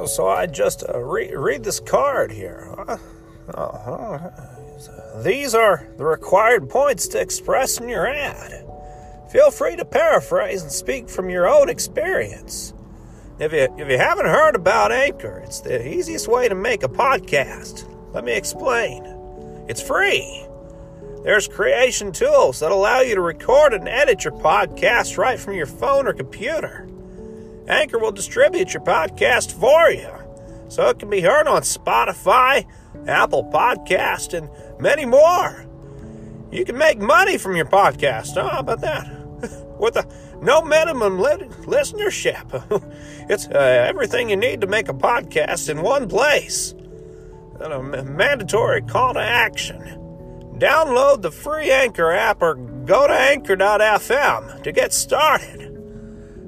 Uh, so I just uh, re- read this card here. Uh, these are the required points to express in your ad. Feel free to paraphrase and speak from your own experience. If you, if you haven't heard about Anchor, it's the easiest way to make a podcast. Let me explain. It's free. There's creation tools that allow you to record and edit your podcast right from your phone or computer. Anchor will distribute your podcast for you, so it can be heard on Spotify, Apple Podcast, and many more. You can make money from your podcast. Oh, how about that? With a no minimum li- listenership. it's uh, everything you need to make a podcast in one place. And a mandatory call to action. Download the free Anchor app or go to anchor.fm to get started.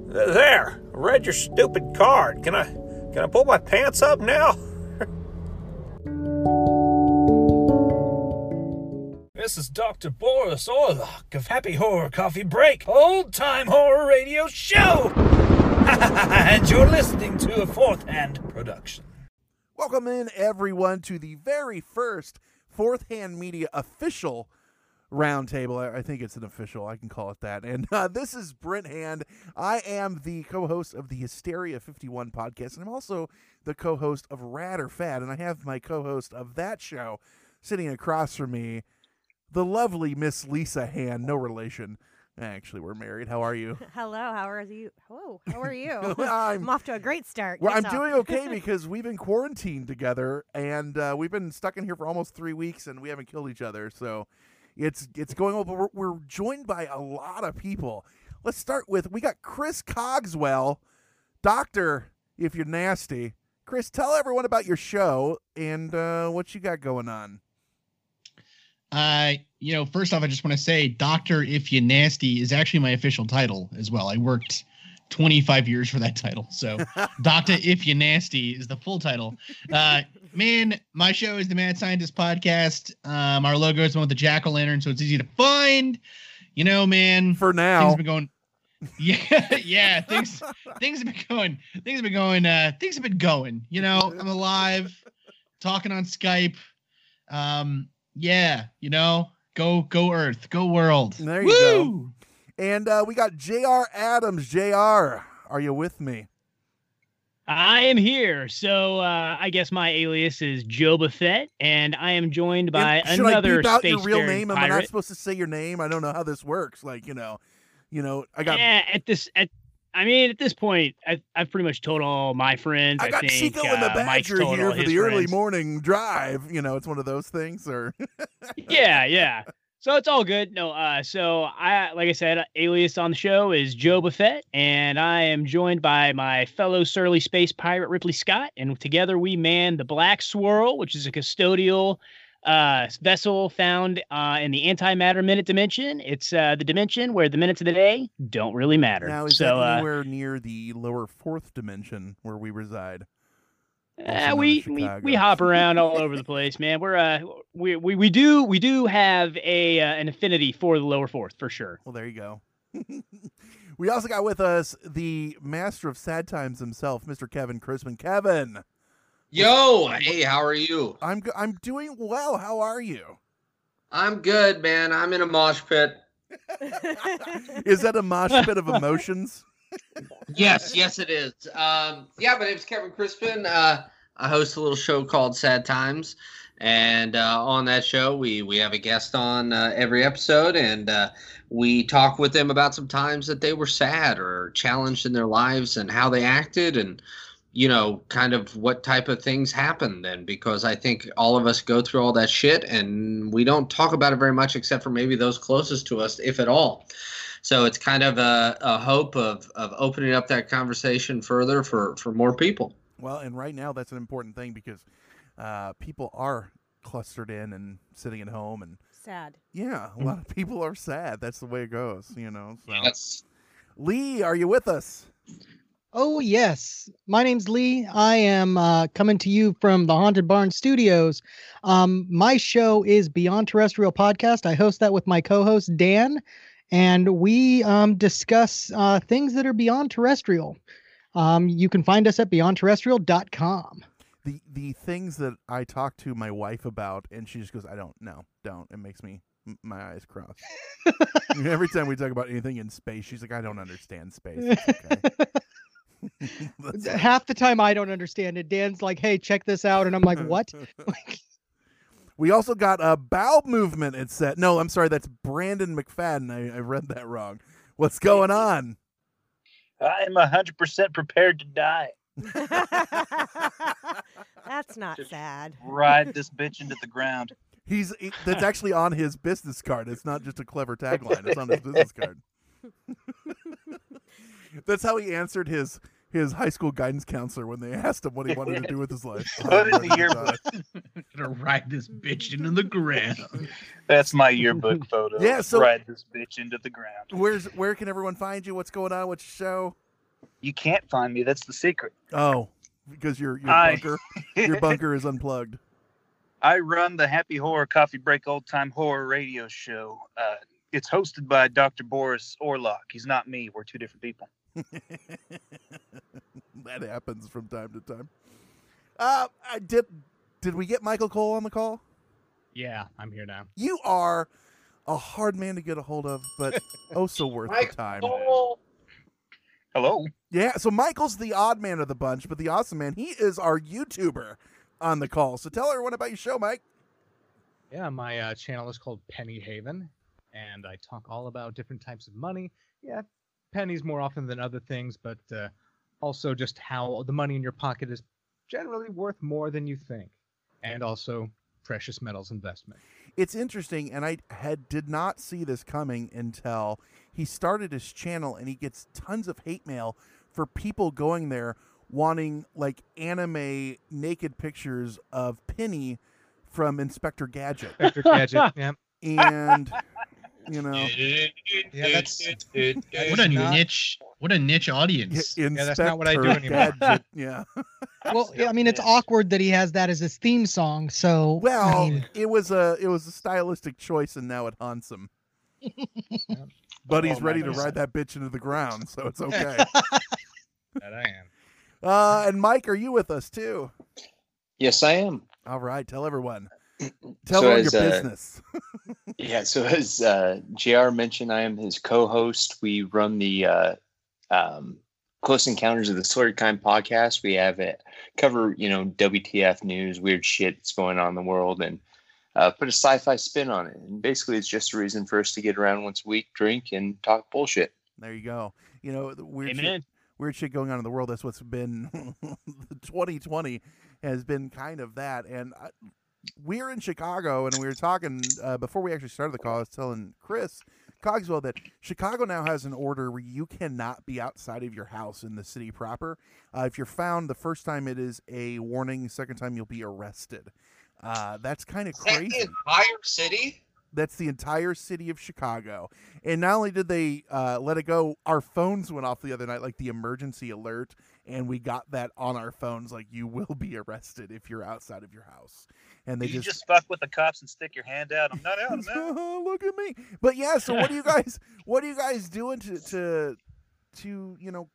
There, read your stupid card. Can I can I pull my pants up now? This is Dr. Boris Orlock of Happy Horror Coffee Break, old time horror radio show! and you're listening to a fourth hand production. Welcome in, everyone, to the very first Fourth Hand Media official roundtable. I, I think it's an official. I can call it that. And uh, this is Brent Hand. I am the co-host of the Hysteria 51 podcast, and I'm also the co-host of Rad or Fad. And I have my co-host of that show sitting across from me, the lovely Miss Lisa Hand. No relation. Actually, we're married. How are you? Hello, how are you? Hello, how are you? I'm- I'm off to a great start. Well, I'm doing okay because we've been quarantined together, and uh, we've been stuck in here for almost three weeks, and we haven't killed each other. So it's it's going over. We're, we're joined by a lot of people. Let's start with we got Chris Cogswell, doctor. If you're nasty, Chris, tell everyone about your show and uh, what you got going on. Uh, you know, first off, I just want to say, Doctor If You Nasty is actually my official title as well. I worked 25 years for that title. So, Doctor If You Nasty is the full title. Uh, man, my show is the Mad Scientist Podcast. Um, our logo is one with the jack o' lantern, so it's easy to find. You know, man, For things now, have been going. Yeah, yeah, things things have been going. Things have been going. Uh, things have been going. You know, I'm alive, talking on Skype. Um, yeah, you know, go go Earth, go world. There you go. And uh, we got Jr. Adams. Jr. Are you with me? I am here. So uh, I guess my alias is Joe Buffett, and I am joined by And should another I beep out your real name? Am I not supposed to say your name? I don't know how this works. Like you know, you know, I got Yeah, at this, at I mean, at this point, I, I've pretty much told all my friends. I got think, Chico and the uh, Badger here for the early morning drive. You know, it's one of those things. Or yeah, yeah. So it's all good. No, uh, so I, like I said, alias on the show is Joe Buffett, and I am joined by my fellow surly space pirate Ripley Scott, and together we man the Black Swirl, which is a custodial uh, vessel found uh, in the antimatter minute dimension. It's uh, the dimension where the minutes of the day don't really matter. now is so that uh, anywhere near the lower fourth dimension where we reside? Also Uh, we, we we hop around all over the place, man. We're uh we we, we do we do have a uh, an affinity for the lower fourth for sure. Well, there you go. we also got with us the master of sad times himself, Mr. Kevin Crispin. Kevin, Yo, hey, how are you? I'm I'm doing well. How are you? I'm good, man. I'm in a mosh pit. Is that a mosh pit of emotions? Yes, yes, it is. Um, yeah, my name's Kevin Crispin. Uh, I host a little show called Sad Times, and uh, on that show, we we have a guest on uh, every episode, and uh, we talk with them about some times that they were sad or challenged in their lives and how they acted, and you know, kind of what type of things happened then. Because I think all of us go through all that shit, and we don't talk about it very much, except for maybe those closest to us, if at all. So it's kind of a, a hope of, of opening up that conversation further for, for more people. Well, and right now that's an important thing because uh, people are clustered in and sitting at home, and Sad. yeah, a lot of people are sad. That's the way it goes, you know. So, That's Lee, are you with us? Oh, yes. My name's Lee. I am uh, coming to you from the Haunted Barn Studios. Um, my show is Beyond Terrestrial Podcast. I host that with my co host, Dan, and we um, discuss uh, things that are beyond terrestrial. Um, you can find us at beyondterrestrial.com. The the things that I talk to my wife about, and she just goes, "I don't know, don't." It makes me my eyes cross. Every time we talk about anything in space, she's like, "I don't understand space." Okay. Half the time I don't understand it. Dan's like, "Hey, check this out," and I'm like, "What?" We also got a bowel movement. It said, no, I'm sorry, that's Brandon McFadden. I, I read that wrong. What's going on? I am hundred percent prepared to die. That's not Just sad. Ride this bitch into the ground. He's he- that's actually on his business card. It's not just a clever tagline. It's on his business card. that's how he answered his his high school guidance counselor when they asked him what he wanted to do with his life. Put in the yearbook. Gonna ride this bitch into the ground. That's my yearbook photo. Yeah, so- ride this bitch into the ground. Where's where can everyone find you? What's going on? What's your show? You can't find me. That's the secret. Oh, because your your I- bunker your bunker is unplugged. I run the Happy Horror Coffee Break Old Time Horror Radio Show. Uh, it's hosted by Dr. Boris Orlock. He's not me. We're two different people. that happens from time to time. Uh, I did. Did we get Michael Cole on the call? Yeah, I'm here now. You are a hard man to get a hold of, but oh so worth the time. Hello. Yeah, so Michael's the odd man of the bunch, but the awesome man, he is our YouTuber on the call. So tell everyone about your show, Mike. Yeah, my uh, channel is called Penny Haven, and I talk all about different types of money. Yeah, pennies more often than other things, but uh, also just how the money in your pocket is generally worth more than you think, and also precious metals investment. It's interesting, and I had did not see this coming until he started his channel, and he gets tons of hate mail for people going there wanting like anime naked pictures of Penny from Inspector Gadget, Inspector Gadget, yeah. and you know, Yeah, that's- that What is a not- niche! What a niche audience! Inspector that's not what I do anymore. Gadget. Yeah. well, yeah, I mean, it's awkward that he has that as his theme song. So, I Well, mean, it was a it was a stylistic choice, and now it haunts him. But he's Oh, ready to ride that bitch into the ground, so it's okay. That I am. uh, and Mike, are you with us too? Yes, I am. All right, tell everyone. Tell So everyone as, your uh, business. Yeah, so as uh, JR mentioned, I am his co-host. We run the uh, um, Close Encounters of the Slaughtered Kind podcast. We have it cover, you know, WTF news, weird shit that's going on in the world, and uh, put a sci-fi spin on it. And basically, it's just a reason for us to get around once a week, drink, and talk bullshit. There you go. You know, weird Amen. shit, weird shit going on in the world. That's what's been 2020 has been kind of that. And I, we're in Chicago, and we were talking uh, before we actually started the call. I was telling Chris Cogswell that Chicago now has an order where you cannot be outside of your house in the city proper. Uh, if you're found the first time, it is a warning. Second time, you'll be arrested. Uh, that's kind of that crazy. the entire city? That's the entire city of Chicago. And not only did they uh, let it go, our phones went off the other night, like the emergency alert, and we got that on our phones, like you will be arrested if you're outside of your house. And they you just, just... fuck with the cops and stick your hand out. I'm not out, I'm out. look at me. But yeah, so what do you guys, what are you guys doing to, to, to you know,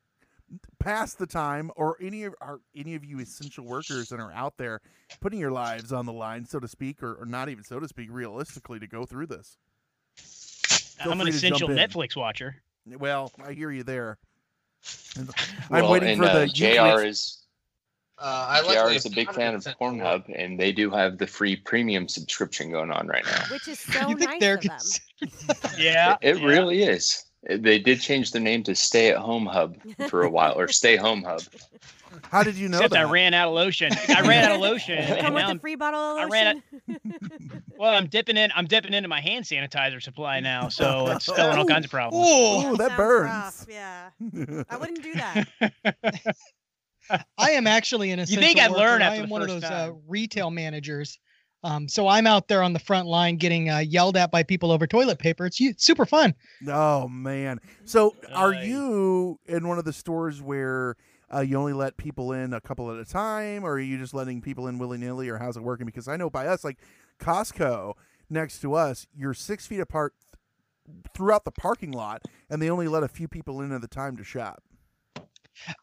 pass the time, or any of are any of you essential workers that are out there putting your lives on the line, so to speak, or, or not even so to speak, realistically, to go through this? Feel I'm an essential. Netflix watcher. Well, I hear you there. And I'm Well, waiting and, for the uh, JR is Uh, I like JR the is a big fan of 100% Pornhub, and they do have the free premium subscription going on right now. Which is so you think nice they're of them. cons- Yeah. It yeah. really is. They did change their name to Stay at Home Hub for a while, or Stay Home Hub. How did you know Except that? I ran out of lotion. I ran out of lotion. Come with now a I'm, free bottle of I lotion. ran well, I'm dipping in. I'm dipping into my hand sanitizer supply now, so it's spelling all kinds of problems. Ooh, that Sounds burns. rough, Yeah, I wouldn't do that. I am actually an You think I'd worker. learn I am the one of those uh, retail managers. Um, so I'm out there on the front line getting uh, yelled at by people over toilet paper. It's u- super fun. Oh man! So, are you in one of the stores where uh, you only let people in a couple at a time, or are you just letting people in willy nilly, or how's it working? Because I know by us, like Costco next to us, you're six feet apart th- throughout the parking lot, and they only let a few people in at a time to shop.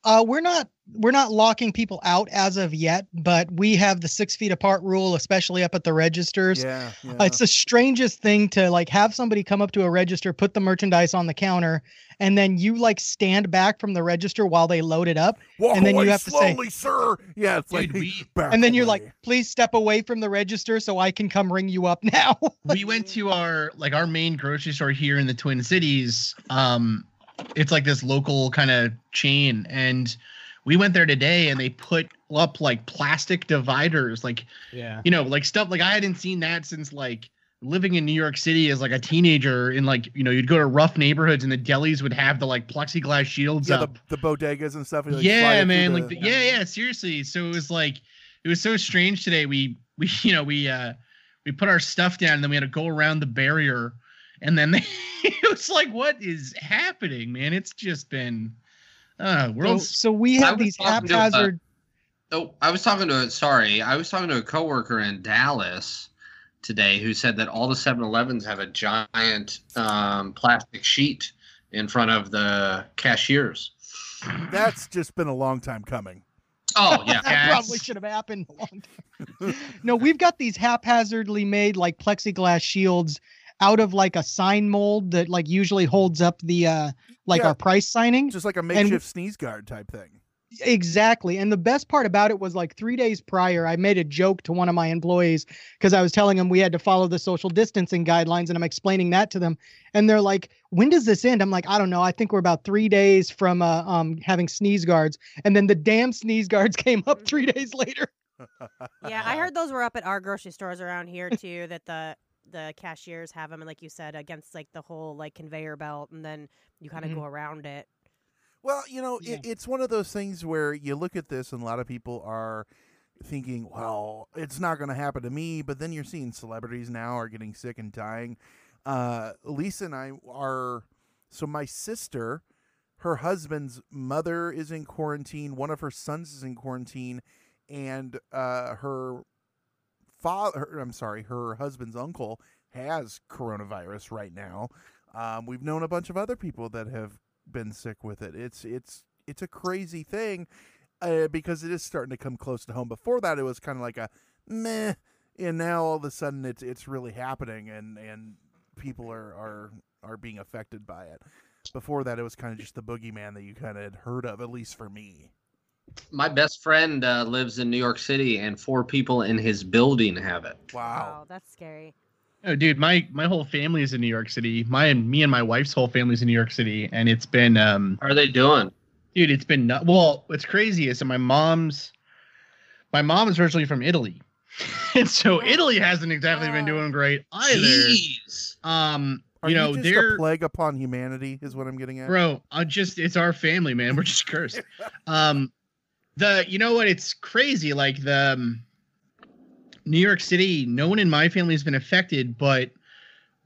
Uh, we're not we're not locking people out as of yet, but we have the six feet apart rule, especially up at the registers. Yeah, yeah. Uh, It's the strangest thing to like have somebody come up to a register, put the merchandise on the counter, and then you like stand back from the register while they load it up, Walk and then away you have slowly, to say, sir. Yeah, it's like we- and then you're away. like, please step away from the register so I can come ring you up now. we went to our like our main grocery store here in the Twin Cities. Um, it's like this local kind of chain, and we went there today, and they put up like plastic dividers, like Yeah. you know, like stuff like I hadn't seen that since like living in New York City as like a teenager. In like you know, you'd go to rough neighborhoods, and the delis would have the like plexiglass shields yeah, up. the, the bodegas and stuff. like, yeah, man. the- like the, yeah, yeah. Seriously. So it was like it was so strange today. We we you know we uh we put our stuff down and then we had to go around the barrier and then they, it was like what is happening, man? It's just been uh so, so we have these talking to, uh, haphazard. Oh, I was talking to a, sorry, I was talking to a coworker in Dallas today who said that all the 7-Elevens have a giant um, plastic sheet in front of the cashiers. That's just been a long time coming. Oh yeah, that probably should have happened a long time. no, we've got these haphazardly made like plexiglass shields out of like a sign mold that like usually holds up the uh like Yeah. our price signing. Just like a And- makeshift sneeze guard type thing. Exactly. And the best part about it was like three days prior, I made a joke to one of my employees because I was telling them we had to follow the social distancing guidelines and I'm explaining that to them. And they're like, when does this end? I'm like, I don't know. I think we're about three days from uh, um, having sneeze guards. And then the damn sneeze guards came up three days later. Yeah, I heard those were up at our grocery stores around here too. that the the cashiers have them, and like you said, against like the whole like conveyor belt, and then you kind of Mhm. go around it. Well, you know, it, it's one of those things where you look at this and a lot of people are thinking, well, it's not going to happen to me. But then you're seeing celebrities now are getting sick and dying. Uh, Lisa and I are, so my sister, her husband's mother is in quarantine, one of her sons is in quarantine, and uh, her father, I'm sorry, her husband's uncle has coronavirus right now. Um, we've known a bunch of other people that have been sick with it. It's it's it's a crazy thing uh, because it is starting to come close to home. Before that, it was kind of like a meh, and now all of a sudden it's it's really happening, and and people are are are being affected by it. Before that, it was kind of just the boogeyman that you kind of had heard of, at least for me. My best friend uh, lives in New York City, and four people in his building have it. Wow, Oh, that's scary. Oh, dude, my my whole family is in New York City. My and me and my wife's whole family's in New York City, and it's been um. How are they doing? Dude, it's been nut- well. What's crazy is that my mom's my mom is originally from Italy, and so Italy hasn't exactly been doing great either. Jeez. Um, Are you know, just they're a plague upon humanity? Is what I'm getting at. bro. I just it's our family, man. We're just cursed. um, the you know what? It's crazy. Like the um, New York City, no one in my family has been affected, but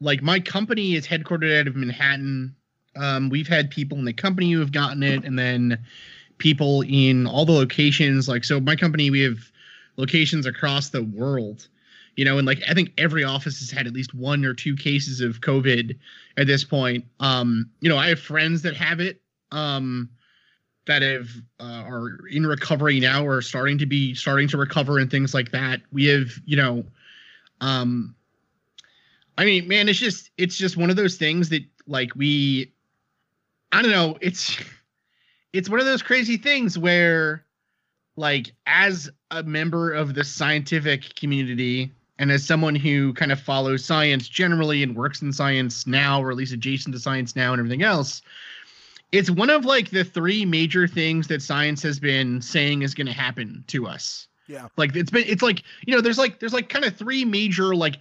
like my company is headquartered out of Manhattan. Um, we've had people in the company who have gotten it, and then people in all the locations. Like, so my company, we have locations across the world, you know, and like I think every office has had at least one or two cases of COVID at this point. Um, you know, I have friends that have it. Um, that have uh, are in recovery now or starting to be starting to recover and things like that. We have, you know, um, I mean, man, it's just it's just one of those things that like we, I don't know, it's it's one of those crazy things where, like, as a member of the scientific community and as someone who kind of follows science generally and works in science now, or at least adjacent to science now and everything else, it's one of like the three major things that science has been saying is going to happen to us Yeah. like it's been it's like you know there's like there's like kind of three major like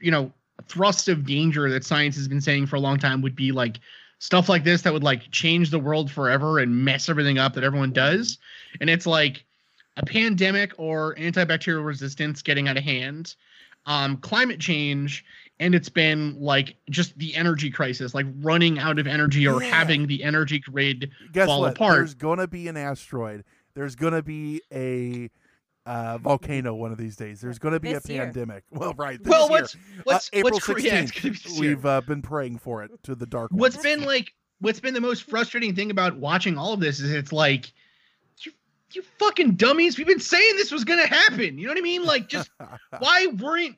you know thrusts of danger that science has been saying for a long time would be like stuff like this that would like change the world forever and mess everything up that everyone does and it's like a pandemic or antibacterial resistance getting out of hand um climate change and it's been like just the energy crisis like running out of energy or Yeah. having the energy grid Guess fall what? apart There's gonna be an asteroid. There's gonna be a uh, volcano one of these days. There's gonna be This a year. pandemic. Well, right. Well, this year. what's- what's- uh, April what's cra- yeah, it's 16th. gonna be this. We've uh, been praying for it to the dark. What's ones. been like what's been the most frustrating thing about watching all of this is it's like you, you fucking dummies. We've been saying this was gonna happen. You know what I mean? Like, just why weren't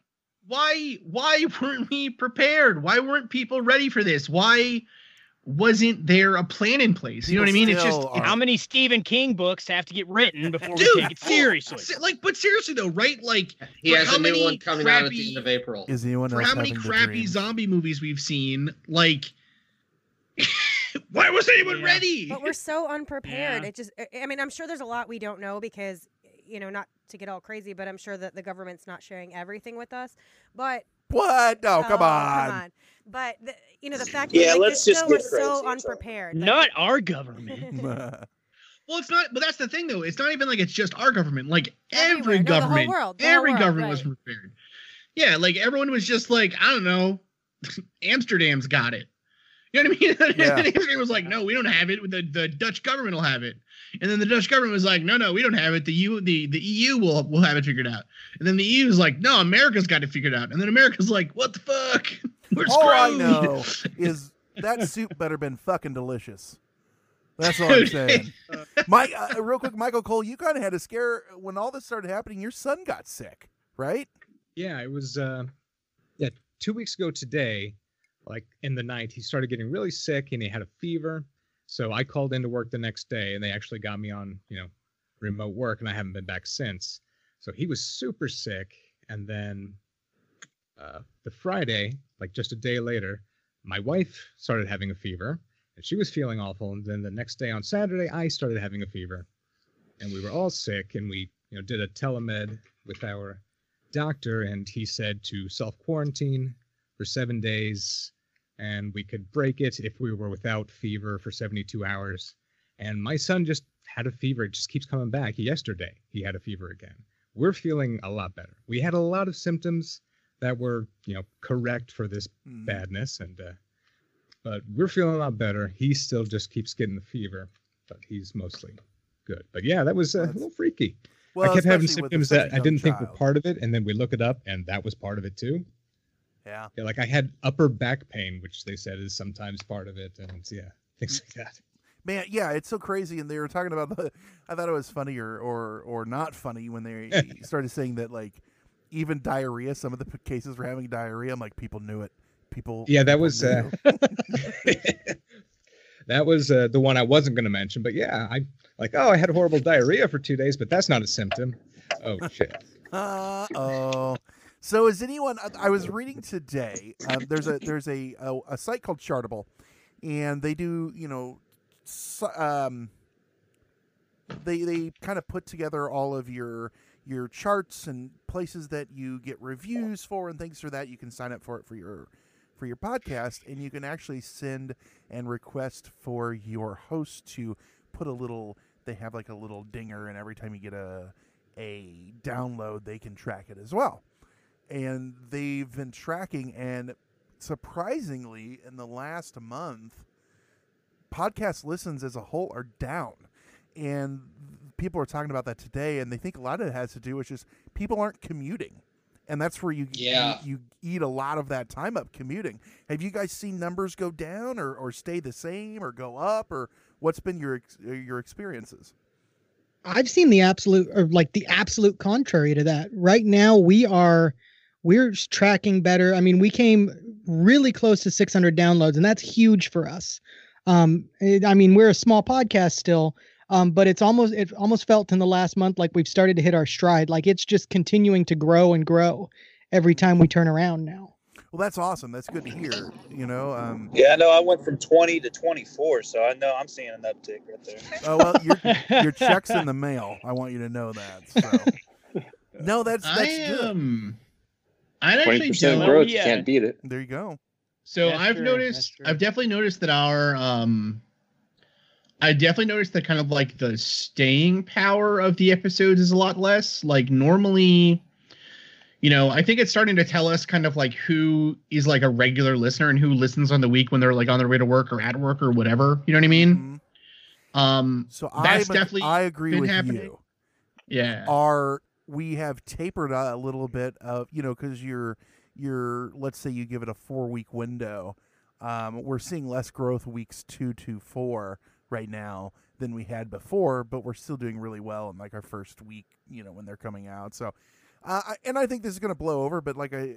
why why weren't we prepared? Why weren't people ready for this? Why wasn't there a plan in place? You know what I mean? It's just Still it's How many Stephen King books have to get written before Dude, we take it seriously? se- Like, but seriously though, right? Like, He has how a new many one coming out at the crappy- end of April. Is anyone for how many crappy zombie movies we've seen, like, why wasn't anyone Yeah. ready? But we're so unprepared. Yeah. It just, I- I mean, I'm sure there's a lot we don't know because, you know, not to get all crazy, but I'm sure that the government's not sharing everything with us. But What? No, come oh, on. But the, you know, the fact Yeah, that like, let's this just show get is so crazy, it's all- unprepared. Like, Not our government. Well, it's not, but that's the thing, though. It's not even like it's just our government. Like Everywhere. every No, the whole government, world. The whole every world, government was prepared. Yeah, like everyone was just like, I don't know, Amsterdam's got it. You know what I mean? Yeah. and Amsterdam was like, no, we don't have it. The the Dutch government will have it. And then the Dutch government was like, no, no, we don't have it. The EU, the, the EU will will have it figured out. And then the EU is like, no, America's got it figured out. And then America's like, what the fuck? We're screwed. All I know is that soup better been fucking delicious. That's all I'm saying. Mike, uh, real quick, Michael Cole, you kind of had a scare when all this started happening. Your son got sick, right? Yeah, it was uh yeah, two weeks ago today, like in the night, he started getting really sick and he had a fever. So I called into work the next day and they actually got me on, you know, remote work and I haven't been back since. So he was super sick. And then uh the Friday, like just a day later, my wife started having a fever and she was feeling awful. And then the next day on Saturday, I started having a fever. And we were all sick and we, you know, did a telemed with our doctor and he said to self quarantine for seven days and we could break it if we were without fever for 72 hours. And my son just had a fever it just keeps coming back. Yesterday he had a fever again. We're feeling a lot better. We had a lot of symptoms that were you know correct for this Mm. badness and uh but we're feeling a lot better. He still just keeps getting the fever but he's mostly good. But yeah that was uh, a little freaky. Well, I kept having symptoms that I didn't think were part of it, and then we look it up, and that was part of it too. Yeah. Yeah, like I had upper back pain, which they said is sometimes part of it, and yeah, things like that. Man, yeah, it's so crazy. And they were talking about the. I thought it was funny or or, or not funny when they started saying that like even diarrhea. Some of the cases were having diarrhea. I'm like, people knew it. People. Yeah, that people was uh, that was uh, the one I wasn't going to mention, but yeah, I like oh I had horrible diarrhea for two days, but that's not a symptom. Oh shit. Uh oh. So is anyone? I- was reading today. Um, there's a there's a, a a site called Chartable, and they do you know, um, they they kind of put together all of your your charts and places that you get reviews for and things for that. You can sign up for it for your for your podcast, and you can actually send and request for your host to put a little. They have like a little dinger, and every time you get a a download, they can track it as well. And they've been tracking, and surprisingly, in the last month, podcast listens as a whole are down. And people are talking about that today, and they think a lot of it has to do with just people aren't commuting. And that's where you, you- Yeah. you, eat a lot of that time up commuting. Have you guys seen numbers go down or, or stay the same or go up or what's been your uh, your experiences? I've seen the absolute or like the absolute contrary to that. Right now we are we're tracking better. I mean, we came really close to 600 downloads and that's huge for us. Um it- I mean, we're a small podcast still, um but it's almost it almost felt in the last month like we've started to hit our stride. Like it's just continuing to grow and grow every time we turn around now. Well, that's awesome. That's good to hear. You know, um, Yeah, I know. I went from 20 to 24, so I know I'm seeing an uptick right there. oh well, your your check's in the mail. I want you to know that. So. No, that's that's I good. um, I Twenty actually percent don't. growth, yeah. you can't beat it. There you go. So That's I've true, noticed. I've definitely noticed that our, um, I definitely noticed that kind of like the staying power of the episodes is a lot less. Like normally, you know, I think it's starting to tell us kind of like who is like a regular listener and who listens on the week when they're like on their way to work or at work or whatever. You know what I mean? Mhm. Um, So That's I definitely I agree with happening. you. yeah. Are we have tapered a little bit of you know because you're you're let's say you give it a four week window Um, we're seeing less growth weeks two to four right now than we had before, but we're still doing really well in like our first week, you know, when they're coming out. So, uh, and I think this is going to blow over. But like I,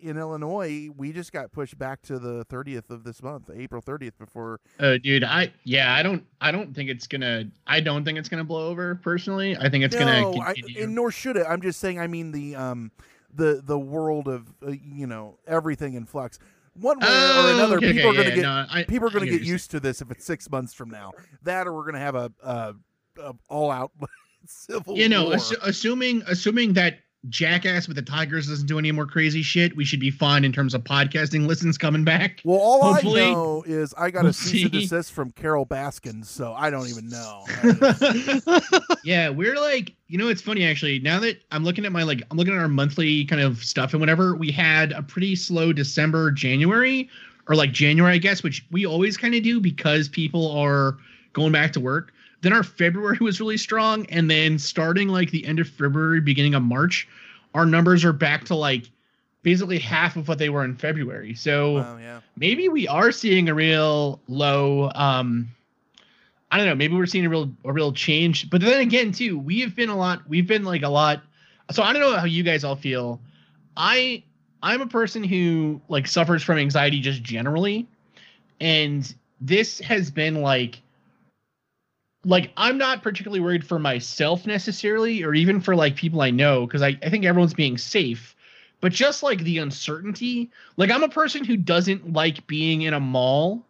in Illinois, we just got pushed back to the 30th of this month, April 30th, before. Oh, dude, I yeah, I don't, I don't think it's gonna, I don't think it's gonna blow over. Personally, I think it's no, gonna I, continue. and nor should it. I'm just saying. I mean the um, the the world of uh, you know everything in flux. One way or Oh, another, okay, people okay, are going to yeah, get no, I- people are going to get get what you're used to this if it's six months from now. That or we're going to have a, a, a all out civil you know, assu- assuming assuming that Jackass with the Tigers doesn't do any more crazy shit, we should be fine in terms of podcasting listens coming back. well, all Hopefully- I know is I got a We'll cease and desist from Carole Baskins, so I don't even know. yeah, we're like, you know, it's funny actually. Now that I'm looking at my like, I'm looking at our monthly kind of stuff and whatever. We had a pretty slow December, January, or like January, I guess, which we always kind of do because people are going back to work. Then our February was really strong, and then starting like the end of February, beginning of March, our numbers are back to like basically half of what they were in February. So Oh yeah. maybe we are seeing a real low um i don't know maybe we're seeing a real a real change but then again too we have been a lot we've been like a lot so i don't know how you guys all feel i i'm a person who like suffers from anxiety just generally and this has been like like i'm not particularly worried for myself necessarily or even for like people i know because I, I think everyone's being safe but just like the uncertainty like i'm a person who doesn't like being in a mall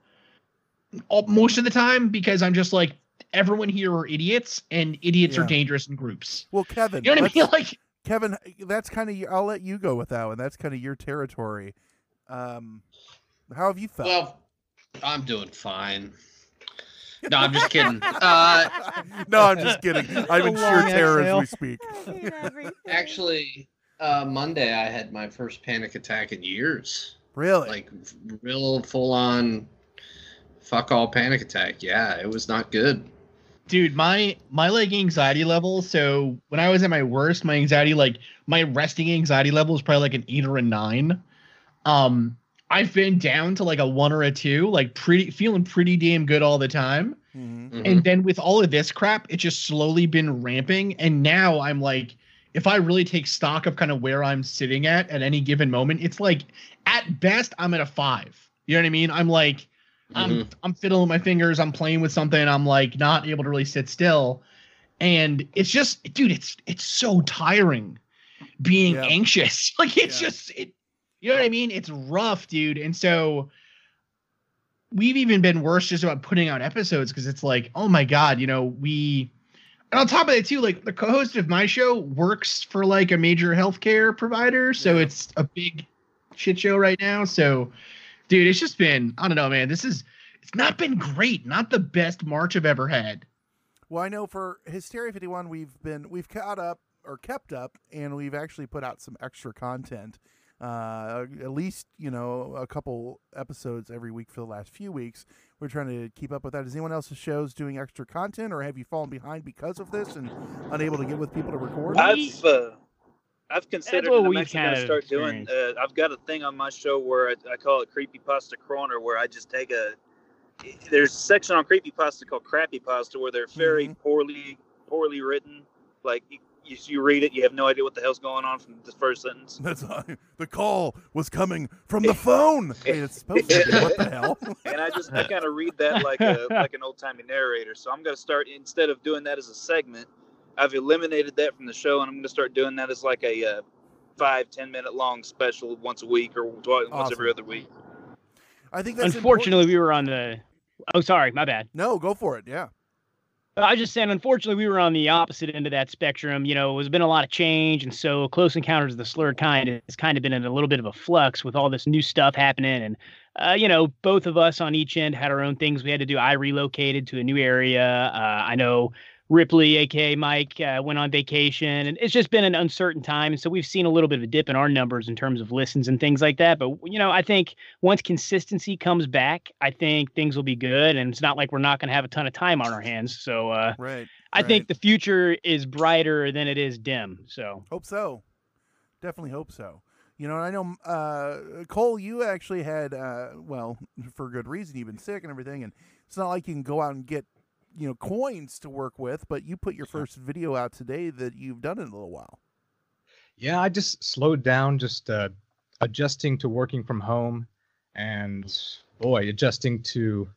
all, most of the time because i'm just like everyone here are idiots and idiots are dangerous in groups Well, Kevin, you know what i mean like Kevin, that's kind of I'll let you go with that one. That's kind of your territory. Um, how have you felt? Well, I'm doing fine. No, I'm just kidding. Uh, no, I'm just kidding. I'm in sheer terror exhale. as we speak. actually, uh, Monday I had my first panic attack in years. Really? Like real full on fuck all panic attack. Yeah, it was not good. dude my my like anxiety level so when i was at my worst my anxiety like my resting anxiety level was probably like an eight or a nine um i've been down to like a one or a two like pretty feeling pretty damn good all the time Mm-hmm. and then with all of this crap it's just slowly been ramping and now i'm like if i really take stock of kind of where i'm sitting at at any given moment it's like at best i'm at a five you know what i mean i'm like I'm Mhm. I'm fiddling my fingers. I'm playing with something. I'm like not able to really sit still, and it's just, dude, it's it's so tiring being Yeah. anxious. Like it's Yeah. just, it, you know what I mean? It's rough, dude. And so we've even been worse just about putting out episodes because it's like, oh my god, you know, we. And on top of that too, like the co-host of my show works for like a major healthcare provider, so it's a big shit show right now. So dude it's just been i don't know man this is it's not been great not the best march i've ever had Well, I know for Hysteria 51, we've been we've caught up or kept up, and we've actually put out some extra content. Uh, at least you know a couple episodes every week for the last few weeks. We're trying to keep up with that. Is anyone else's shows doing extra content, or have you fallen behind because of this and unable to get with people to record? I've uh, I've considered what and I'm we've actually going to of start doing. Uh, I've got a thing on my show where I, I call it Creepy Pasta Corner, where I just take a. There's a section on Creepy Pasta called Crappy Pasta, where they're very poorly poorly written. Like you, you, you read it, you have no idea what the hell's going on from the first sentence. That's the call was coming from the phone. I it's supposed to be. What the hell? and I just I kind of read that like a like an old timey narrator. So I'm gonna start instead of doing that as a segment, I've eliminated that from the show, and I'm gonna start doing that as like a uh, five ten minute long special once a week or twice, once every other week. I think that's Unfortunately, we were on the. Oh, sorry, my bad. No, go for it. Yeah. I was just saying, unfortunately, we were on the opposite end of that spectrum. You know, there's been a lot of change, and so Close Encounters of the Slurred Kind has kind of been in a little bit of a flux with all this new stuff happening. And, uh, you know, both of us on each end had our own things we had to do. I relocated to a new area. Uh, I know Ripley, aka Mike, uh, went on vacation, and it's just been an uncertain time. So we've seen a little bit of a dip in our numbers in terms of listens and things like that. But you know, I think once consistency comes back, I think things will be good, and it's not like we're not going to have a ton of time on our hands. So uh, Right. I think the future is brighter than it is dim. So Hope so. Definitely hope so. You know, I know uh, Cole, you actually had, uh, well, for good reason, you've been sick and everything, and it's not like you can go out and get, you know, coins to work with. But you put your first video out today that you've done in a little while. Yeah, I just slowed down, just uh, adjusting to working from home, and boy, adjusting to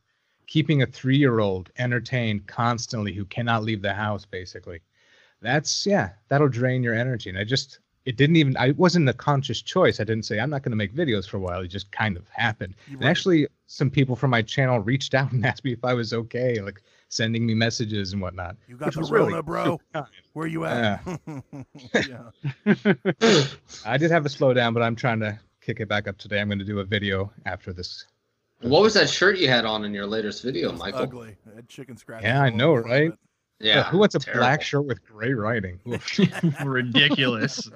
keeping a three-year-old entertained constantly who cannot leave the house. Basically, that's yeah, that'll drain your energy. And I just it didn't even I wasn't a conscious choice. I didn't say I'm not going to make videos for a while. It just kind of happened. And actually, some people from my channel reached out and asked me if I was okay, like sending me messages and whatnot. You got which the was really bro. Where you at? yeah. I did have a slow down, but I'm trying to kick it back up today. I'm going to do a video after this. What was that shirt you had on in your latest video, It's Michael? ugly. It had chicken scratch. Yeah, I know, over the front of right? it. Yeah. who wants a terrible. black shirt with gray writing? Ridiculous.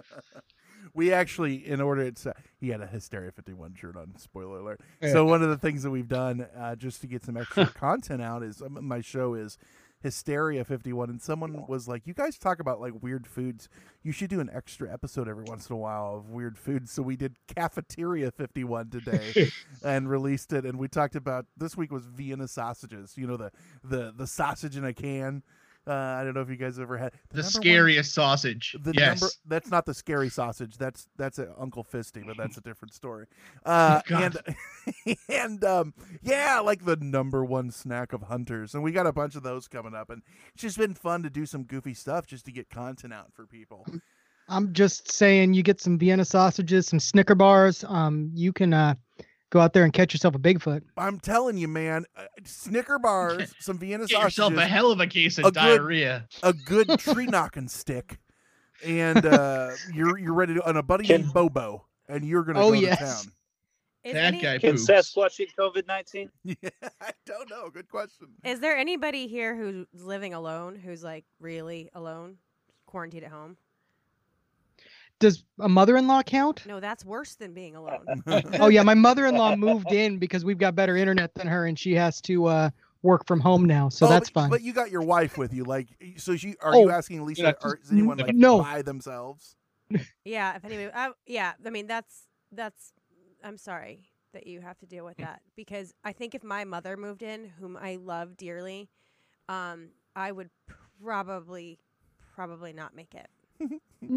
We actually, in order, it's uh, he had a Hysteria 51 shirt on. Spoiler alert. Yeah. So one of the things that we've done uh, just to get some extra content out is um, my show is Hysteria 51, and someone was like, "You guys talk about like weird foods. You should do an extra episode every once in a while of weird foods." So we did Cafeteria 51 today and released it, and we talked about this week was Vienna sausages. You know the the the sausage in a can. Uh, I don't know if you guys ever had The number one- scariest sausage. the yes. number that's not the scary sausage. That's that's a Uncle Fisty, but that's a different story. Uh, and and um, yeah, like the number one snack of hunters, and we got a bunch of those coming up, and it's just been fun to do some goofy stuff just to get content out for people. I'm just saying, you get some Vienna sausages, some Snicker bars. Um, you can uh, go out there and catch yourself a Bigfoot. I'm telling you, man, uh, Snicker bars, some Vienna Get yourself sausages, a hell of a case of a good- diarrhea. a good tree knocking stick, and uh, you're you're ready to and a buddy Can- named Bobo, and you're gonna Oh, go yes. to town. Is, That any- guy Can poops. Sasquatch eat COVID nineteen? Yeah, I don't know. Good question. is there anybody here who's living alone who's like really alone, quarantined at home? Does a mother-in-law count? No, that's worse than being alone. oh yeah, my mother-in-law moved in because we've got better internet than her, and she has to uh, work from home now, so Oh, that's but, fine. But you got your wife with you, like, so she are Oh, you asking Lisa? yeah, or is anyone like no. by themselves? yeah, if anybody, uh, yeah, I mean that's that's. I'm sorry that you have to deal with that because I think if my mother moved in, whom I love dearly, um, I would probably probably not make it.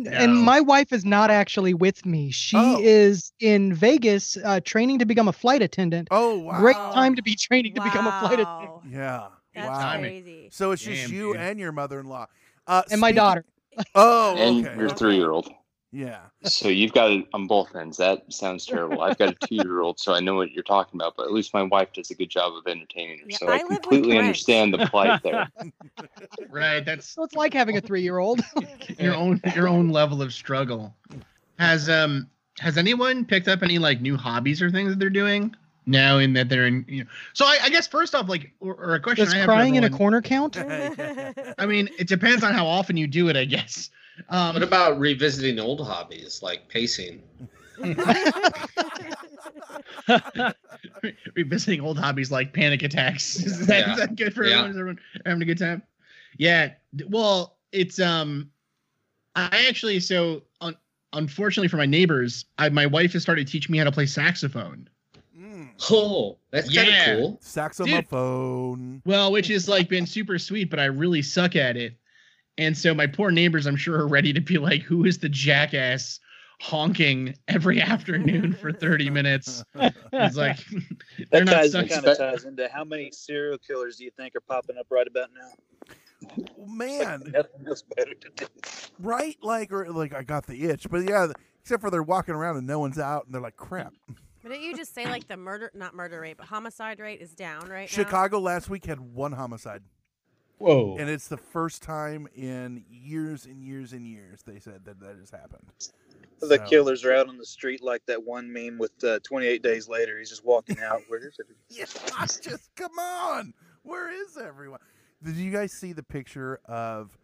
And my wife is not actually with me. She Oh. is in Vegas uh, training to become a flight attendant. Oh wow! Great time to be training to become a flight attendant. Yeah. That's wow. crazy. So it's just you dude. and your mother-in-law, uh, And my daughter. Oh, and your three year old. Yeah. So you've got it on both ends. That sounds terrible. I've got a two year old, so I know what you're talking about, but at least my wife does a good job of entertaining her. Yeah, so I I, completely understand the plight there. Right. That's So it's like having a three-year-old. your own your own level of struggle. Has um has anyone picked up any like new hobbies or things that they're doing now in that they're in you know so I, I guess first off like or, or a question Does I have for crying in a corner count? I mean it depends on how often you do it I guess. Um What about revisiting old hobbies like pacing? revisiting old hobbies like panic attacks. Is that, is Yeah. that good for Yeah. everyone? Is everyone having a good time? Yeah. Well, it's um, I actually so un- unfortunately for my neighbors, I my wife has started teaching me how to play saxophone. Mm. Oh, that's kind of Yeah. cool. Saxophone. Well, which has like been super sweet, but I really suck at it. And so my poor neighbors, I'm sure, are ready to be like, "Who is the jackass honking every afternoon for 30 minutes?" It's like they're That not ties kind of ties into how many serial killers do you think are popping up right about now? Oh, man, Nothing else better to do. right? Like, or like I got the itch, but yeah, except for they're walking around and no one's out, and they're like, crap. But didn't you just say like the murder, not murder rate, but homicide rate is down right now? Chicago last week had one homicide, Whoa. and it's the first time in years and years and years they said that that has happened. The So- killers are out on the street like that one meme with uh, 28 days later. He's just walking out. Where is it? Yeah, just come on. Where is everyone? Did you guys see the picture of?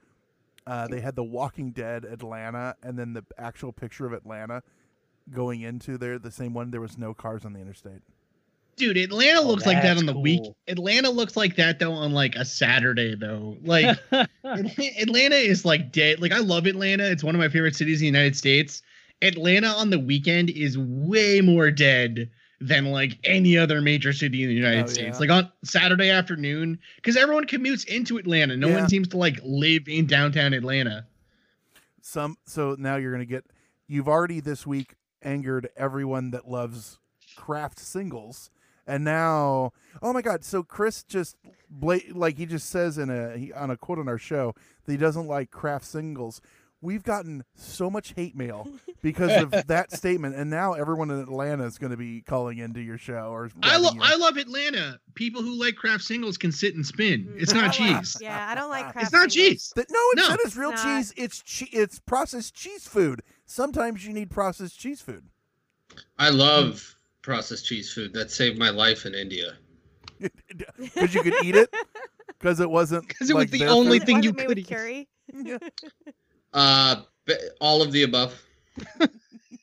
Uh, they had the Walking Dead Atlanta, and then the actual picture of Atlanta going into there. The same one. There was no cars on the interstate. Dude, Atlanta Oh, looks like that on the week. Atlanta looks like that though on like a Saturday though. Like Atlanta is like dead. Like I love Atlanta. It's one of my favorite cities in the United States. Atlanta on the weekend is way more dead than like any other major city in the United Oh, States. yeah. Like on Saturday afternoon, because everyone commutes into Atlanta. No Yeah. one seems to like live in downtown Atlanta. Some so now you're gonna get. You've already this week angered everyone that loves Kraft Singles, and now oh my god! So Chris just bla- like he just says in a he, on a quote on our show that he doesn't like Kraft Singles. We've gotten so much hate mail because of that statement, and now everyone in Atlanta is going to be calling into your show. Or I writing love. I love Atlanta. People who like Kraft Singles can sit and spin. Mm. It's not cheese. Yeah, I don't like Kraft It's not singles. cheese. That- no, it's No. not as real It's not. cheese. It's che- it's processed cheese food. Sometimes you need processed cheese food. I love processed cheese food. That saved my life in India. because you could eat it because it wasn't. Because it was the their only food? It- thing you could with eat. curry. Uh, all of the above.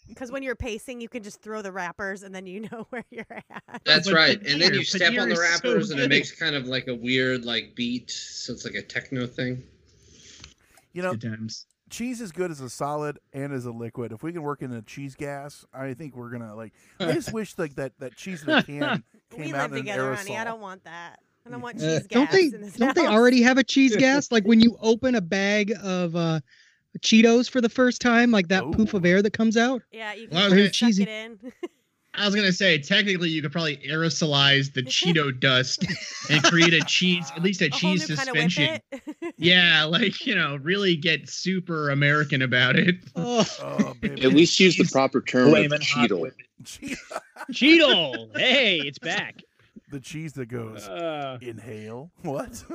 Because when you're pacing, you can just throw the wrappers and then you know where you're at. That's but right. And then you step on the is so wrappers, and it makes kind of like a weird like beat. So it's like a techno thing. You know, Good times. Cheese is good as a solid and as a liquid. If we can work in a cheese gas, I think we're gonna like. I just wish like that that cheese in a can came we out live in an together, aerosol. honey. I don't want that. I don't want Uh, cheese gas Don't they? in this Don't they already have a cheese gas? Like when you open a bag of uh, Cheetos for the first time, like that poof of air that comes out. Yeah, you can was gonna- suck cheesy. it in. I was gonna say technically you could probably aerosolize the Cheeto dust and create a cheese, at least a, a whole cheese new kind of suspension. Yeah, like you know, really get super American about it. Oh, Oh. At least use the proper term of Flamin' hot Cheetle. whip. Che- Cheetle. hey, it's back. The cheese that goes Uh, inhale. What?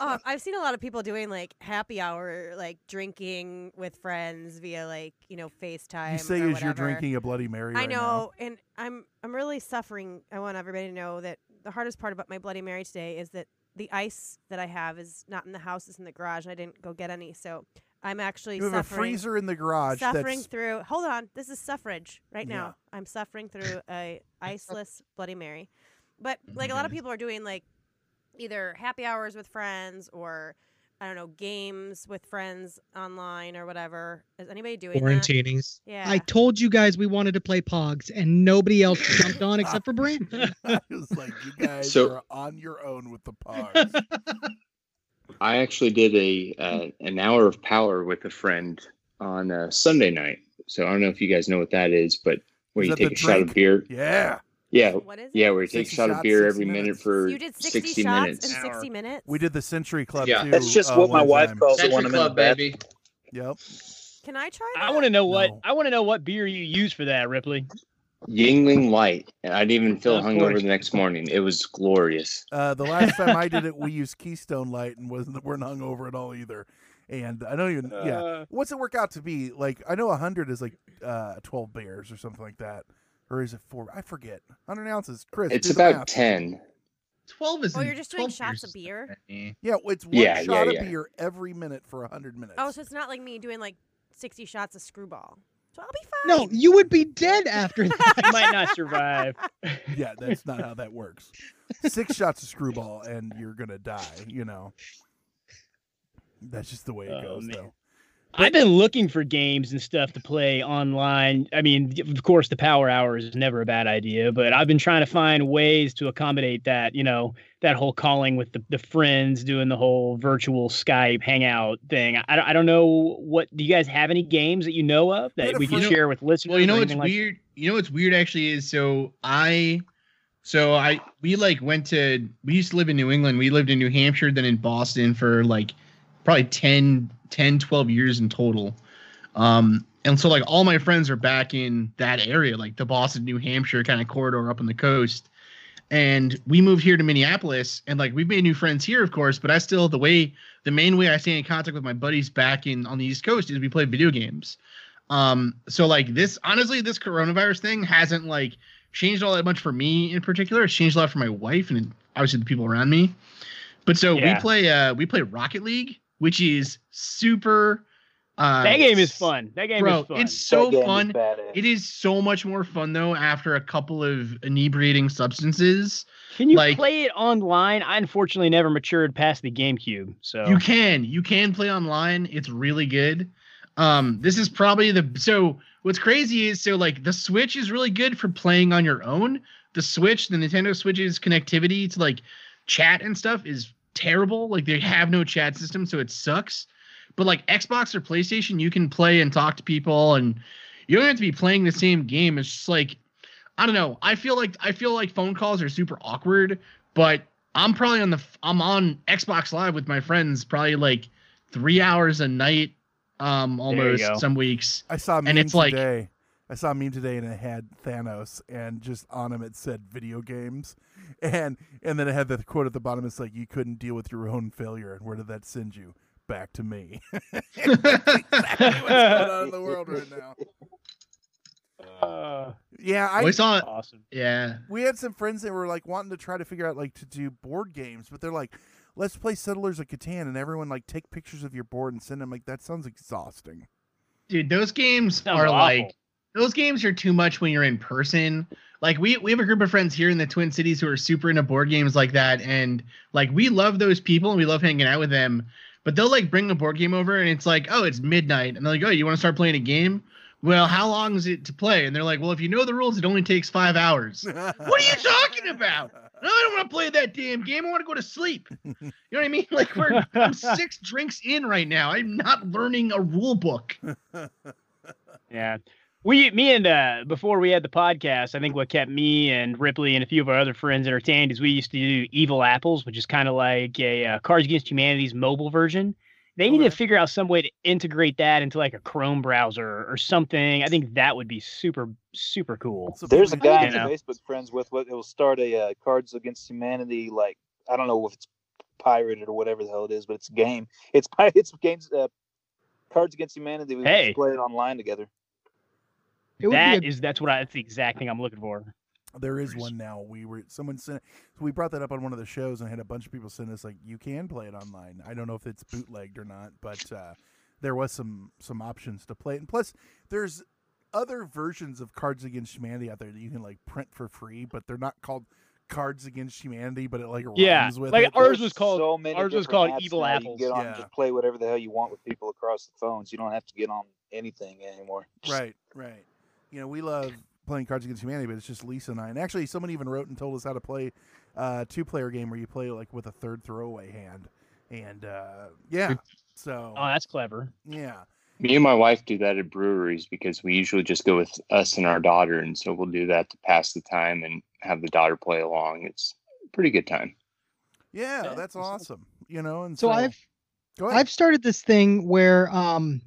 Um, I've seen a lot of people doing like happy hour, like drinking with friends via like you know FaceTime. you say or as you're drinking a Bloody Mary. I right now. know, and I'm I'm really suffering. I want everybody to know that the hardest part about my Bloody Mary today is that the ice that I have is not in the house; it's in the garage, and I didn't go get any. So I'm actually You have a suffering. freezer in the garage. suffering that's through. Hold on, this is suffrage right Yeah. now. I'm suffering through a iceless Bloody Mary, but like a lot of people are doing like either happy hours with friends or I don't know games with friends online or whatever. Is anybody doing that? Quarantinis. Yeah. I told you guys we wanted to play Pogs, and nobody else jumped on except for Brandon. I was like, you guys So- are on your own with the Pogs. I actually did a uh, an hour of power with a friend on uh, Sunday night. So I don't know if you guys know what that is, but where Is you take a shot of beer. yeah, Yeah, what is it? yeah, where you take a 60 shot of shots, beer 60 every minute for you did 60, 60 shots minutes. in 60 minutes. we did the Century Club Yeah. too. That's just uh, what my one wife time. calls it Century when I'm in the Club, bath. baby. Yep. Can I try that? I want to know what No. I want to know what beer you use for that, Ripley. Yuengling Light, and I didn't even feel Of hungover course. the next morning. It was glorious. Uh, the last time I did it, we used Keystone Light and wasn't weren't hungover at all either. And I don't even yeah. Uh, What's it work out to be? Like I know hundred is like uh, twelve bears or something like that, or is it four? I forget. Hundred ounces, Chris. It's about math. ten. Twelve is. Oh, you're just doing shots of of beer. Yeah, it's one Yeah, shot yeah, of yeah. beer every minute for hundred minutes. Oh, so it's not like me doing like 60 shots of Skrewball. So I'll be fine. No, you would be dead after that. you might not survive. yeah, that's not how that works. Six shots of Skrewball and you're gonna die. You know, that's just the way it Oh, goes, man. though. I've been looking for games and stuff to play online. I mean, of course, the power hour is never a bad idea, but I've been trying to find ways to accommodate that. You know, that whole calling with the, the friends, doing the whole virtual Skype hangout thing. I, don't- I don't know what. Do you guys have any games that you know of that we can share with listeners? Well, you know or what's like- weird? You know what's weird actually is so I, so I we like went to we used to live in New England. We lived in New Hampshire, then in Boston for like probably 10, 10 12 years in total. Um, and so like all my friends are back in that area, like the Boston, New Hampshire kind of corridor up on the coast. And we moved here to Minneapolis, and like we've made new friends here, of course. But I still the way the main way I stay in contact with my buddies back in on the East Coast is we play video games. Um, so like this, honestly, this coronavirus thing hasn't like changed all that much for me in particular. It's changed a lot for my wife and obviously the people around me. But so Yeah. we play uh we play Rocket League, which is super uh that game is fun. That game Bro, is fun. it's so That game is fun. It is so much more fun though after a couple of inebriating substances. Can you like- play it online? I unfortunately never matured past the GameCube, so You can, you can play online. It's really good. Um, this is probably the so what's crazy is so like the Switch is really good for playing on your own. The Switch, the Nintendo Switch's connectivity to like chat and stuff is terrible. Like they have no chat system, so it sucks. But like Xbox or PlayStation, you can play and talk to people, and you don't have to be playing the same game. It's just like I don't know. I feel like I feel like phone calls are super awkward, but I'm probably on the I'm on Xbox Live with my friends probably like three hours a night, um, almost some weeks. I saw a meme And it's like- today. I saw a meme today and it had Thanos and just on him it said video games. And and then it had the quote at the bottom it's like you couldn't deal with your own failure and where did that send you? Back to me. exactly what's going on in the world right now. Uh, Yeah, I we saw it. awesome. yeah. we had some friends that were like wanting to try to figure out like to do board games, but they're like, let's play Settlers of Catan and everyone like take pictures of your board and send them like that sounds exhausting. Dude, those games Sounds are awful. like those games are too much when you're in person. Like we we have a group of friends here in the Twin Cities who are super into board games like that, and like we love those people and we love hanging out with them. But they'll like bring a board game over and it's like, oh, it's midnight, and they're like, oh, you want to start playing a game? Well, how long is it to play? And they're like, well, if you know the rules, it only takes five hours. what are you talking about? No, I don't want to play that damn game. I want to go to sleep. You know what I mean? Like we're I'm six drinks in right now. I'm not learning a rule book. Yeah. We, me and uh, before we had the podcast, I think what kept me and Ripley and a few of our other friends entertained is we used to do Evil Apples, which is kind of like a uh, Cards Against Humanity's mobile version. They need Okay. to figure out some way to integrate that into like a Chrome browser or something. I think that would be super, super cool. So There's a guy You I'm. Facebook friends with. What it will start a uh, Cards Against Humanity like I don't know if it's pirated or whatever the hell it is, but it's a game. It's pi- it's games. Uh, Cards Against Humanity. We Hey. play it online together. It would That be a, is that's what I that's the exact thing I'm looking for. There is one now. We were someone sent. So we brought that up on one of the shows and had a bunch of people send us like, you can play it online. I don't know if it's bootlegged or not, but uh, there was some some options to play it. And plus, there's other versions of Cards Against Humanity out there that you can like print for free, but they're not called Cards Against Humanity, but it like Yeah, rhymes with like it. ours was called so many ours was called apps Evil now. You Apples. can get on Yeah. and just play whatever the hell you want with people across the phones. You don't have to get on anything anymore. Just- Right, right. You know, we love playing Cards Against Humanity, but it's just Lisa and I. And actually, someone even wrote and told us how to play a two-player game where you play like with a third throwaway hand. And uh, yeah, so Oh, that's clever. yeah, Me and my wife do that at breweries because we usually just go with us and our daughter, and so we'll do that to pass the time and have the daughter play along. It's a pretty good time. yeah, Yeah, that's that's awesome. You know, and so so, I've go ahead. I've started this thing where um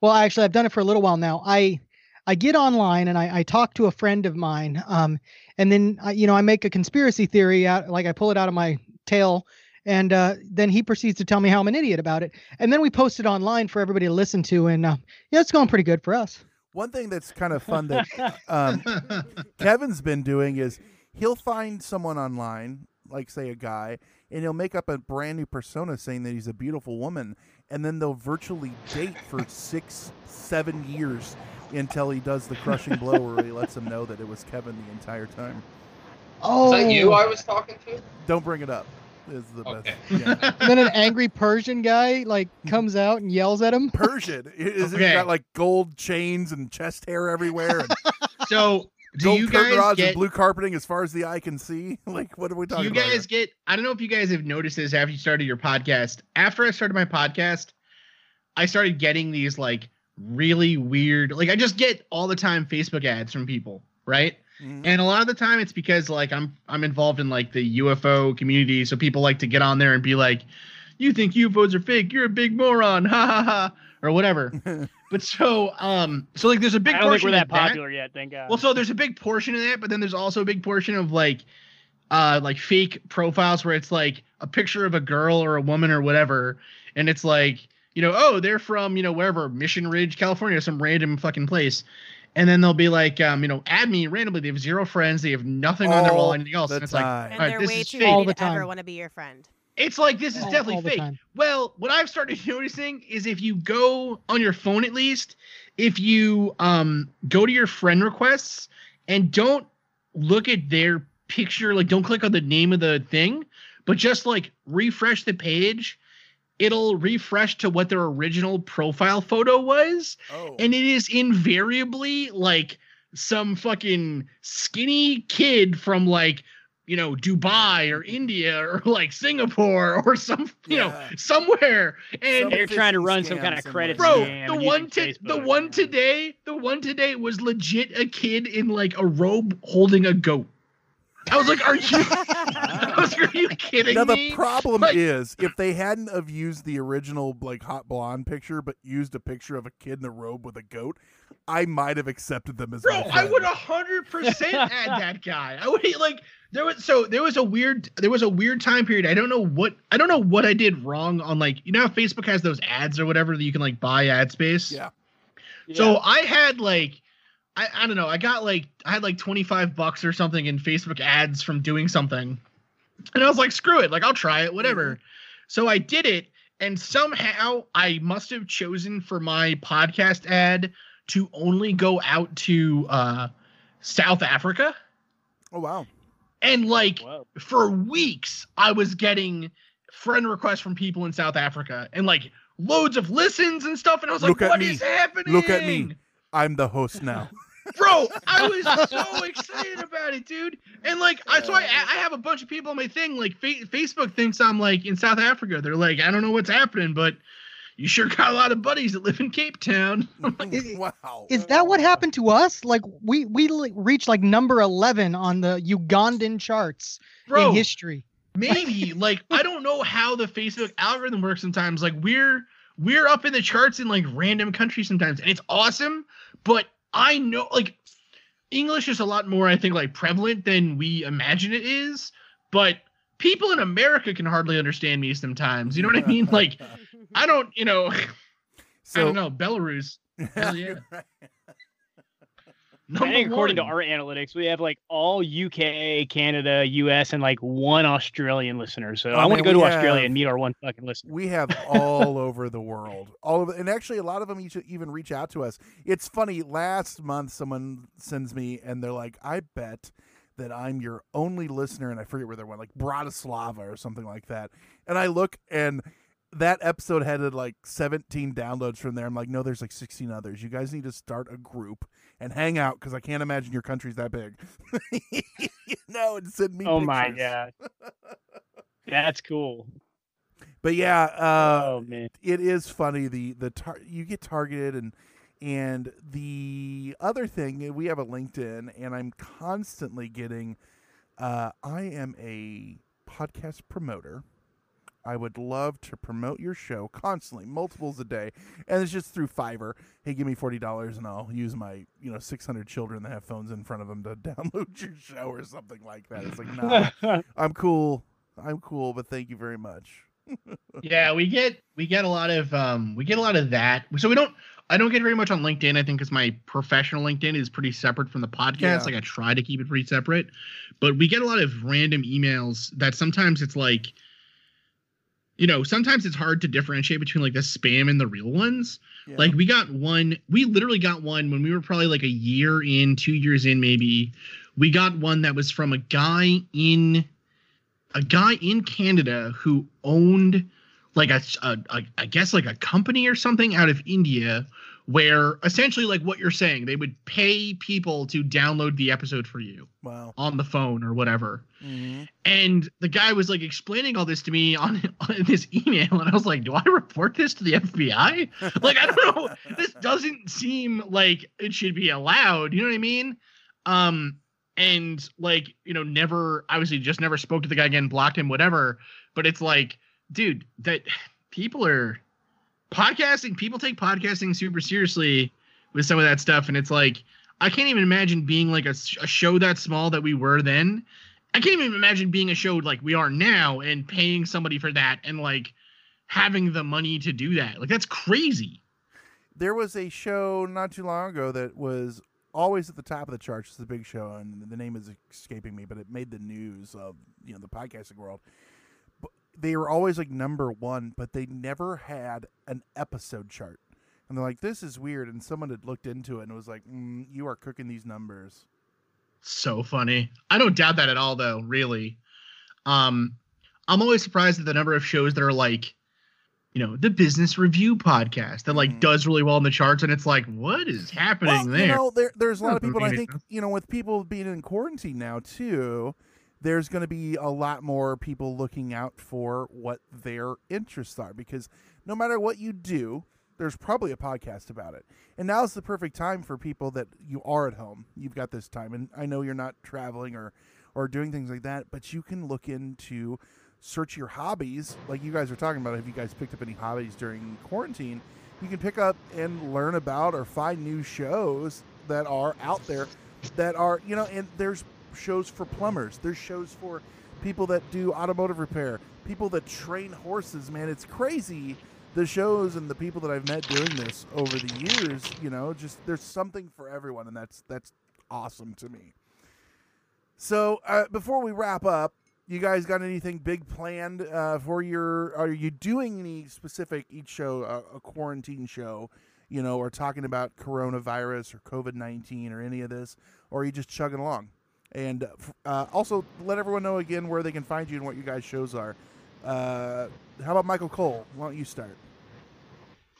well actually I've done it for a little while now. I I get online and I, I talk to a friend of mine um and then I, you know I make a conspiracy theory out like I pull it out of my tail and uh, then he proceeds to tell me how I'm an idiot about it and then we post it online for everybody to listen to and uh, yeah it's going pretty good for us. One thing that's kind of fun that um, Kevin's been doing is he'll find someone online, like say a guy, and he'll make up a brand new persona saying that he's a beautiful woman, and then they'll virtually date for six, seven years until he does the crushing blow where he lets them know that it was Kevin the entire time. Oh, Is that you oh. I was talking to? Don't bring it up. Is the Okay. best. Yeah. and then an angry Persian guy like comes out and yells at him. Persian. Is he Okay. got like gold chains and chest hair everywhere and so do gold you guys get and blue carpeting as far as the eye can see? Like what are we do talking you about? here? guys get I don't know if you guys have noticed this after you started your podcast. After I started my podcast, I started getting these like really weird like I just get all the time Facebook ads from people, right? Mhm. And a lot of the time it's because like I'm I'm involved in like the UFO community, so people like to get on there and be like, "You think UFOs are fake? You're a big moron." Ha ha ha or whatever. but so um so like there's a big I don't think portion we're of that popular yet. Thank God. Well, so there's a big portion of that, but then there's also a big portion of like uh like fake profiles where it's like a picture of a girl or a woman or whatever, and it's like, you know, oh, they're from, you know, wherever, Mission Ridge, California, some random fucking place. And then they'll be like, um, you know, add me randomly. They have zero friends. They have nothing on their wall, All anything else. the And it's like, time. And All right, they're this way is too fake. All the to ever time. want to be your friend. it's like this is All- definitely all fake. time. Well, what I've started noticing is if you go on your phone at least, if you um go to your friend requests and don't look at their picture, like don't click on the name of the thing, but just like refresh the page it'll refresh to what their original profile photo was, Oh. and it is invariably like some fucking skinny kid from like you know Dubai or mm-hmm. India or like Singapore or some you know somewhere and Some They're trying to run some kind of somewhere. credit bro the using one to, the Facebook. one today the one today was legit a kid in like a robe holding a goat i was like are you i was are you kidding Now the problem Like- is if they hadn't have used the original like hot blonde picture, but used a picture of a kid in a robe with a goat, I might have accepted them as bro i would a hundred percent add that guy. I would like there was so there was a weird there was a weird time period. I don't know what i don't know what i did wrong on like you know how facebook has those ads or whatever that you can like buy ad space? Yeah. So I had like I, I don't know, I got like I had like 25 bucks or something in Facebook ads from doing something. And I was like, screw it, like I'll try it, whatever. So I did it, and somehow I must have chosen for my podcast ad to only go out to uh South Africa. Oh wow. And like Whoa. for weeks I was getting friend requests from people in South Africa and like loads of listens and stuff. And I was Look like, at "What me. is happening? Look at me. I'm the host now. bro i was so excited about it dude and like i so i i have a bunch of people on my thing like fa- facebook thinks i'm like in south africa they're like i don't know what's happening but you sure got a lot of buddies that live in cape town wow. Is that what happened to us? Like we we li- reached like number eleven on the Ugandan charts bro in history. maybe like i don't know how the facebook algorithm works sometimes like we're we're up in the charts in like random countries sometimes and it's awesome but i know like english is a lot more i think like prevalent than we imagine it is but people in america can hardly understand me sometimes you know what i mean? Like i don't you know i so, don't know belarus. Hell yeah. I think Number according to our analytics, we have like all UK, Canada, US, and like one Australian listener. So Oh, I want to go to we Australia and meet our one fucking listener. we have all over the world all of and actually a lot of them each- even reach out to us it's funny last month someone sends me and they're like i bet that i'm your only listener and i forget where they went like bratislava or something like that and i look and that episode had uh, like 17 downloads from there. I'm like no there's like 16 others. You guys need to start a group and hang out because i can't imagine your country's that big. No and send me Oh my pictures. god, that's cool. but yeah uh oh man, it is funny the the tar- you get targeted and and the other thing we have a linkedin and i'm constantly getting uh i am a podcast promoter i would love to promote your show constantly multiples a day and it's just through fiverr. Hey give me $40 and i'll use my you know 600 children that have phones in front of them to download your show or something like that. It's like no i'm cool. I'm cool but thank you very much. Yeah we get we get a lot of um we get a lot of that. So we don't i don't get very much on linkedin i think because my professional linkedin is pretty separate from the podcast. Yeah. like i try to keep it pretty separate but we get a lot of random emails that sometimes it's like you know sometimes it's hard to differentiate between like the spam and the real ones Yeah. like we got one we literally got one when we were probably like a year in two years in maybe we got one that was from a guy in a guy in Canada who owned like a, a, a I guess like a company or something out of India where essentially like what you're saying they would pay people to download the episode for you wow. on the phone or whatever. Hmm and the guy was like explaining all this to me on, on this email and i was like do i report this to the fbi like i don't know. This doesn't seem like it should be allowed. You know what i mean? Um and like you know never obviously just never spoke to the guy again blocked him whatever. But it's like dude that people are podcasting people take podcasting super seriously with some of that stuff and it's like i can't even imagine being like a show that small that we were then i can't even imagine being a show like we are now and paying somebody for that and like having the money to do that like that's crazy there was a show not too long ago that was always at the top of the charts. It's a big show, and the name is escaping me, but it made the news of you know the podcasting world. They were always like number one, but they never had an episode chart. And they're like, "This is weird." And someone had looked into it and was like, mm, "You are cooking these numbers." so funny i don't doubt that at all though really um i'm always surprised at the number of shows that are like you know, the business review podcast that like Mhm. does really well in the charts, and it's like, what is happening well, there? you know, there, there's a lot of people. I think you know, with people being in quarantine now too, there's going to be a lot more people looking out for what their interests are because no matter what you do, there's probably a podcast about it. And now's the perfect time for people that you are at home. You've got this time, and I know you're not traveling or or doing things like that, but you can look into search your hobbies like you guys are talking about. Have you guys picked up any hobbies during quarantine? You can pick up and learn about or find new shows that are out there that are you know and there's shows for plumbers. There's shows for people that do automotive repair people that train horses. Man it's crazy the shows and the people that i've met doing this over the years you know just there's something for everyone and that's that's awesome to me. So uh, before we wrap up you guys got anything big planned uh, for your are you doing any specific each show uh, a quarantine show you know, or talking about coronavirus or COVID 19 or any of this, or are you just chugging along? And uh, uh, also let everyone know again where they can find you and what your guys' shows are. Uh, how about Michael Cole? Why don't you start?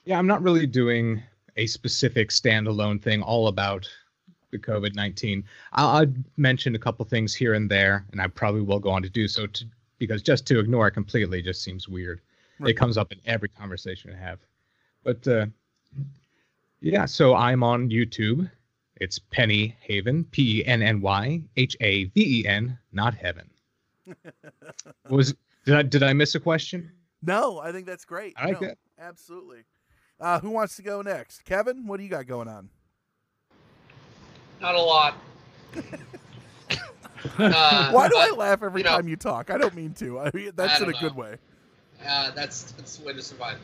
Yeah, I'm not really doing a specific standalone thing all about the COVID 19. I'll, I'll mention a couple things here and there, and I probably will go on to do so to, because just to ignore it completely just seems weird. Right. It comes up in every conversation I have. But uh, yeah, so I'm on YouTube. It's Penny Haven, P E N N Y H A V E N, not heaven. Was did I did I miss a question? No, I think that's great. I like No, that. Absolutely. Uh, who wants to go next? Kevin, what do you got going on? Not a lot. Uh, Why do I laugh every you know- time you talk? I don't mean to. I mean, that's I in a don't good way. Uh, that's that's the way to survive.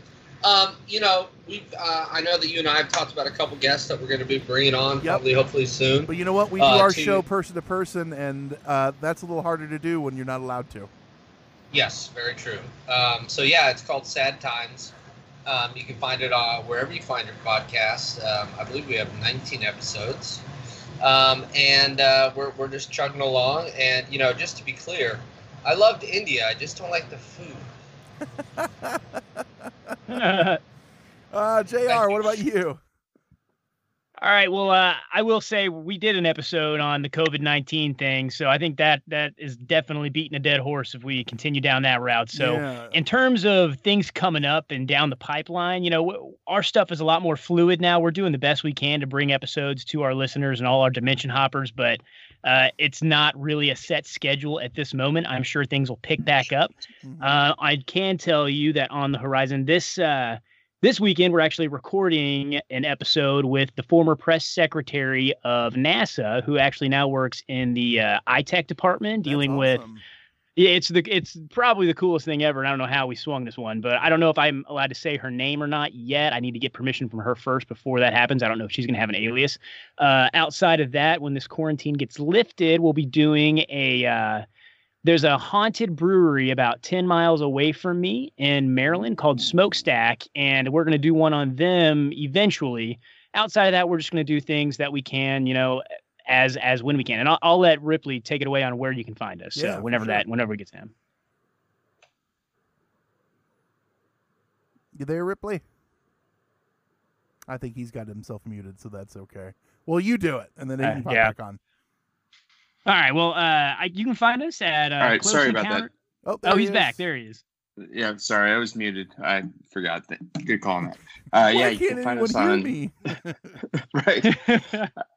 Um, you know, we uh, I know that you and I have talked about a couple guests that we're going to be bringing on, Yep. probably hopefully soon. But you know what? We do Uh, our to- show person to person, and uh, that's a little harder to do when you're not allowed to. Yes, very true. Um, so yeah, it's called Sad Times. Um, you can find it uh, wherever you find your podcast. Um, I believe we have 19 episodes, um, and uh, we're we're just chugging along. And you know, just to be clear, I loved India. I just don't like the food. Uh, Jr. What about you? All right. Well, uh, I will say we did an episode on the COVID nineteen thing, so I think that that is definitely beating a dead horse if we continue down that route. So, Yeah. in terms of things coming up and down the pipeline, you know, our stuff is a lot more fluid now. We're doing the best we can to bring episodes to our listeners and all our dimension hoppers, but uh, it's not really a set schedule at this moment. I'm sure things will pick back up. Mhm. Uh, I can tell you that on the horizon this uh, this weekend we're actually recording an episode with the former press secretary of NASA, who actually now works in the uh, iTech department, dealing with awesome. Yeah, it's the it's probably the coolest thing ever. And I don't know how we swung this one, but I don't know if I'm allowed to say her name or not yet. I need to get permission from her first before that happens. I don't know if she's going to have an alias. Uh, outside of that, when this quarantine gets lifted, we'll be doing a. Uh, there's a haunted brewery about 10 miles away from me in Maryland called Smokestack, and we're going to do one on them eventually. Outside of that, we're just going to do things that we can, you know, as as when we can. And I'll, I'll let Ripley take it away on where you can find us. Yeah, so whenever sure. that whenever we get to him. You there, Ripley? I think he's got himself muted, so that's okay. Well, you do it, and then he Uh, can pop yeah. back on. All right. Well, uh, I, you can find us at. Uh, All right, Close sorry about Encounter- Oh, there Oh, he he's back. There he is. Yeah, sorry, I was muted. I forgot that. Good call on that. Uh, yeah, you can't find us on right.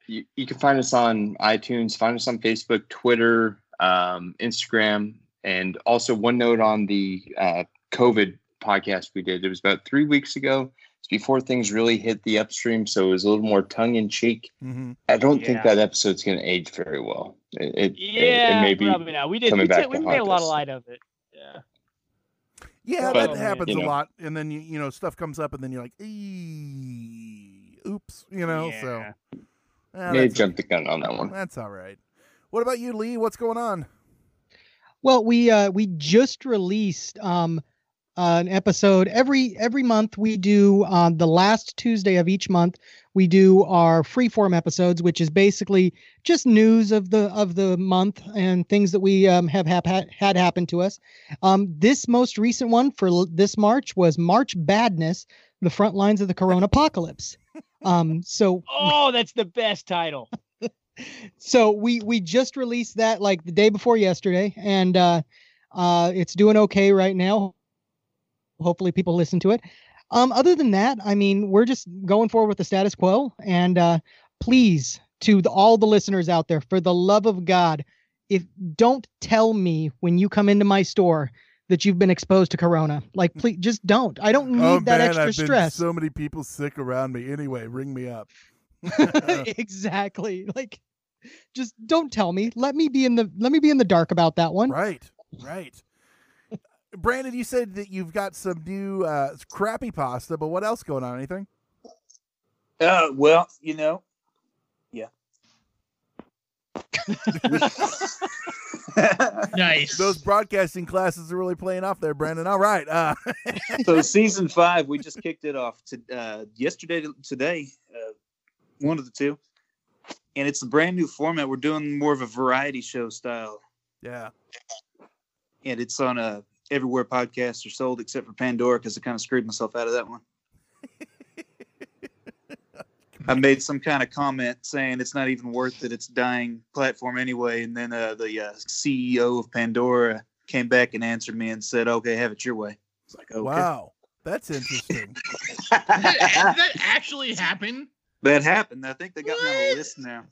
You, you can find us on iTunes. Find us on Facebook, Twitter, um, Instagram, and also one note on the uh, COVID podcast we did. It was about three weeks ago. It's before things really hit the upstream, so it was a little more tongue in cheek. hmm I don't think that episode's going to age very well. It, it, it- yeah, it may be probably not. We did. coming We, back did, we to made a lot of light of it. Yeah. Yeah, But, that happens you a lot, and then you you know stuff comes up, and then you're like, "Eee, oops, you know. So Yeah. ah, may have jumped the gun on that one. that's all right. What about you, Lee? What's going on? Well, we uh we just released um uh, an episode every every month. We do on the last Tuesday of each month. We do our freeform episodes, which is basically just news of the of the month and things that we um, have hap- had happen to us. Um, this most recent one for l- this March was March Badness: The Front Lines of the Corona Apocalypse. Um, so Oh, that's the best title. so we we just released that like the day before yesterday and uh uh it's doing okay right now hopefully people listen to it. Um other than that i mean we're just going forward with the status quo and uh please to the, all the listeners out there for the love of god if don't tell me when you come into my store that you've been exposed to corona. Like please just don't. I don't need oh that man, extra I've been stress. so many people sick around me. Anyway, ring me up. exactly. Like just don't tell me. Let me be in the let me be in the dark about that one. Right, right. Brandon, you said that you've got some new uh, crappy pasta, but what else going on? Anything? Uh, well, you know, yeah. Nice. Those broadcasting classes are really playing off there, Brandon. All right. Uh, so season five, we just kicked it off to uh, yesterday to today, uh, one of the two, and it's a brand new format. We're doing more of a variety show style, yeah. and it's on uh, everywhere podcasts are sold except for Pandora because I kind of screwed myself out of that one. I made some kind of comment saying it's not even worth it. It's dying platform anyway. And then uh, the uh, CEO of Pandora came back and answered me and said, "Okay, have it your way." It's like, okay, Wow, that's interesting. Did that, did that actually happen? that happened. I think they got me on a list now.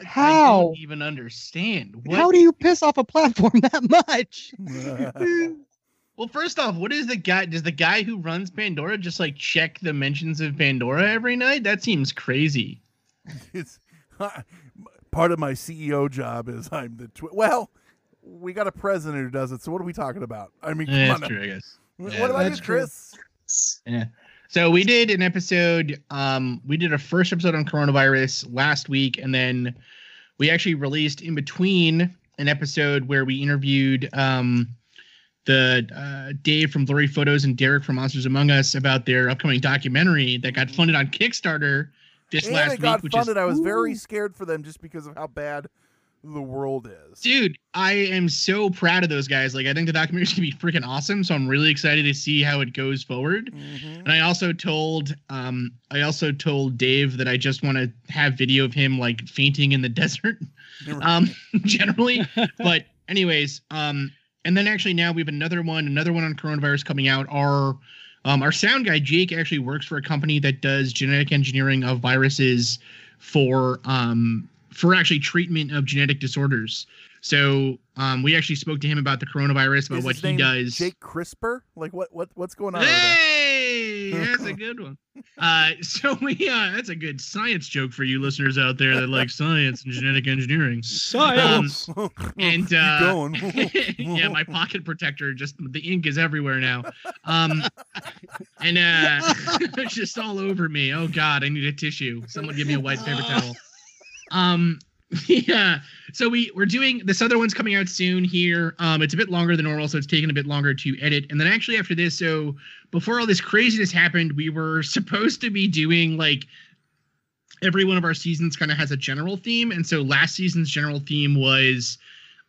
I How? don't even understand. What? how do you piss off a platform that much Well, first off, what is the guy? Does the guy who runs Pandora just like check the mentions of Pandora every night? That seems crazy. it's part of my CEO job is I'm the tw- well. We got a president who does it, so what are we talking about? I mean, come Yeah, that's true, I guess. What Yeah, about you, that's true. Chris? Yeah. So we did an episode. Um, we did a first episode on coronavirus last week, and then we actually released in between an episode where we interviewed um, the uh, Dave from Blurry Photos and Derek from Monsters Among Us about their upcoming documentary that got funded on Kickstarter this And last it got week, which funded. I was very scared for them just because of how bad the world is. dude i am so proud of those guys. Like i think the documentary is gonna be freaking awesome so i'm really excited to see how it goes forward. Mhm. and i also told um i also told dave that i just want to have video of him like fainting in the desert um generally. But anyways um and then actually now we have another one another one on coronavirus coming out. Our um, our sound guy jake actually works for a company that does genetic engineering of viruses for um for actually treatment of genetic disorders so um we actually spoke to him about the coronavirus about Is what his he name does Jake CRISPR? Like what? What? What's going on? Hey, that's a good one. Uh, so we uh, that's a good science joke for you listeners out there that like science and genetic engineering. Science. and Keep uh, going. yeah, my pocket protector just the ink is everywhere now. Um, and uh, it's just all over me. Oh God, I need a tissue. Someone give me a white paper towel. Um, yeah. So we we're doing this other one's coming out soon here. Um, it's a bit longer than normal, so it's taking a bit longer to edit. And then actually after this, so before all this craziness happened, we were supposed to be doing like every one of our seasons kind of has a general theme. And so last season's general theme was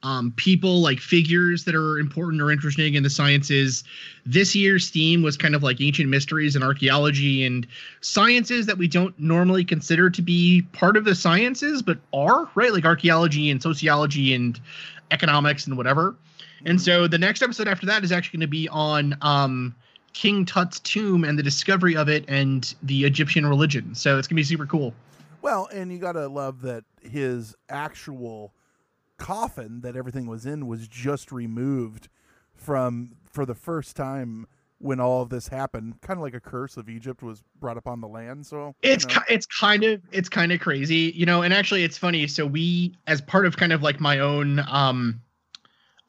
um, people like figures that are important or interesting in the sciences. This year's theme was kind of like ancient mysteries and archaeology and sciences that we don't normally consider to be part of the sciences, but are, right? Like archaeology and sociology and economics and whatever. And so the next episode after that is actually going to be on um, King Tut's tomb and the discovery of it and the Egyptian religion. So it's going to be super cool. Well, and you gotta love that his actual coffin that everything was in was just removed from for the first time when all of this happened. Kind of like a curse of Egypt was brought upon the land. So you it's know. ki- it's kind of it's kind of crazy you know and actually it's funny so we as part of kind of like my own um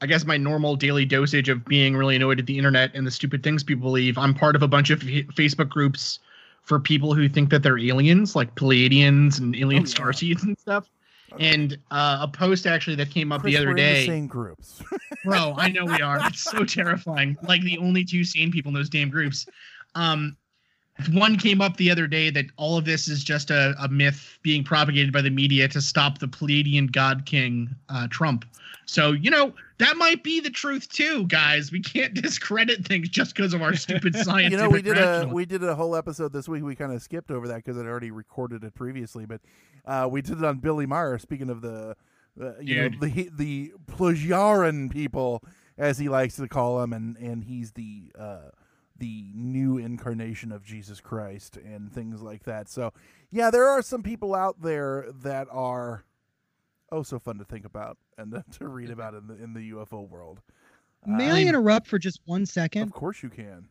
i guess my normal daily dosage of being really annoyed at the internet and the stupid things people believe i'm part of a bunch of F- facebook groups for people who think that they're aliens like pleiadians and alien Oh, yeah. starseeds and stuff and uh, a post actually that came up Chris, the other we're in the day. same groups. Bro, I know we are. It's so terrifying. Like the only two sane people in those damn groups. Um, one came up the other day that all of this is just a, a myth being propagated by the media to stop the Pleiadian God King uh, Trump. So you know that might be the truth too, guys. We can't discredit things just because of our stupid science. you know, we did a we did a whole episode this week. We kind of skipped over that because I'd already recorded it previously, but uh, we did it on Billy Meier. Speaking of the, the you know, the the Plagiarin people, as he likes to call them, and and he's the uh, the new incarnation of Jesus Christ and things like that. So yeah, there are some people out there that are oh so fun to think about and to read about in the in the UFO world. May Uh, I interrupt for just one second? Of course you can.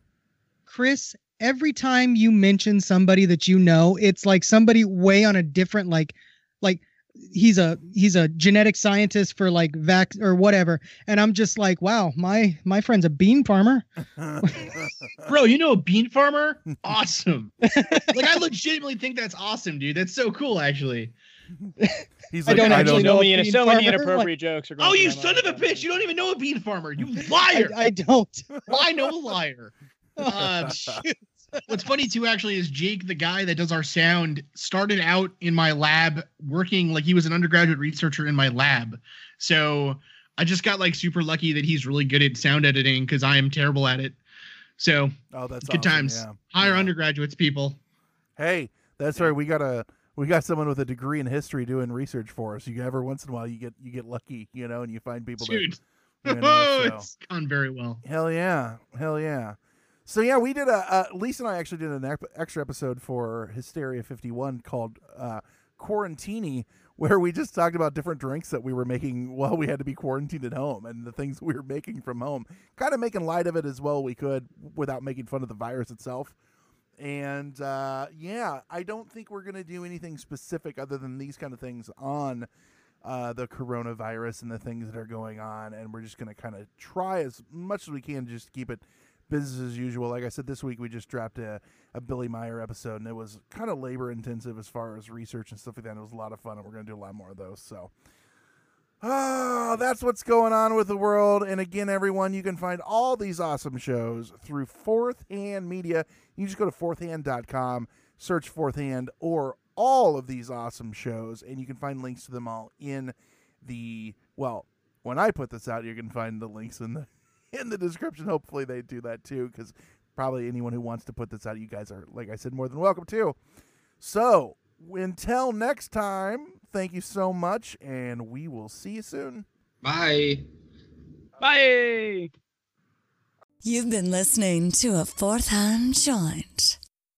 Chris, every time you mention somebody that you know, it's like somebody way on a different like like he's a he's a genetic scientist for like vac or whatever. And I'm just like, wow, my my friend's a bean farmer. Bro, you know a bean farmer? Awesome. like I legitimately think that's awesome, dude. That's so cool, actually. He's I like, don't I actually don't know so a many, bean so many farmer, inappropriate jokes are going. Oh, through you son mind. of a bitch! You don't even know a bean farmer. You liar! I don't. Lie, no liar. Uh, what's funny too, actually, is Jake, the guy that does our sound, started out in my lab working like he was an undergraduate researcher in my lab. So I just got like super lucky that he's really good at sound editing because I am terrible at it. So Oh, that's good awesome, times. yeah. Hire Yeah. undergraduates, people. Hey, that's right. We got a we got someone with a degree in history doing research for us. You every once in a while you get you get lucky, you know, and you find people Dude. that you know, so. it's gone very well. Hell yeah, hell yeah. So yeah, we did a uh, Lisa and I actually did an ep- extra episode for Hysteria 51 called uh, Quarantini, where we just talked about different drinks that we were making while we had to be quarantined at home and the things we were making from home, kind of making light of it as well we could without making fun of the virus itself. And uh, yeah, I don't think we're gonna do anything specific other than these kind of things on uh, the coronavirus and the things that are going on, and we're just gonna kind of try as much as we can just keep it business as usual. Like I said, this week we just dropped a, a Billy Meier episode, and it was kind of labor intensive as far as research and stuff like that. And it was a lot of fun, and we're gonna do a lot more of those. So. Ah, that's what's going on with the world. And again, everyone, you can find all these awesome shows through Fourth Hand Media. You just go to fourthhand.com, search Fourth Hand, or all of these awesome shows, and you can find links to them all in the well. When I put this out, you can find the links in the in the description. Hopefully, they do that too, because probably anyone who wants to put this out, you guys are, like I said, more than welcome to. So until next time, thank you so much, and we will see you soon. Bye. Bye. You've been listening to a fourth hand joint.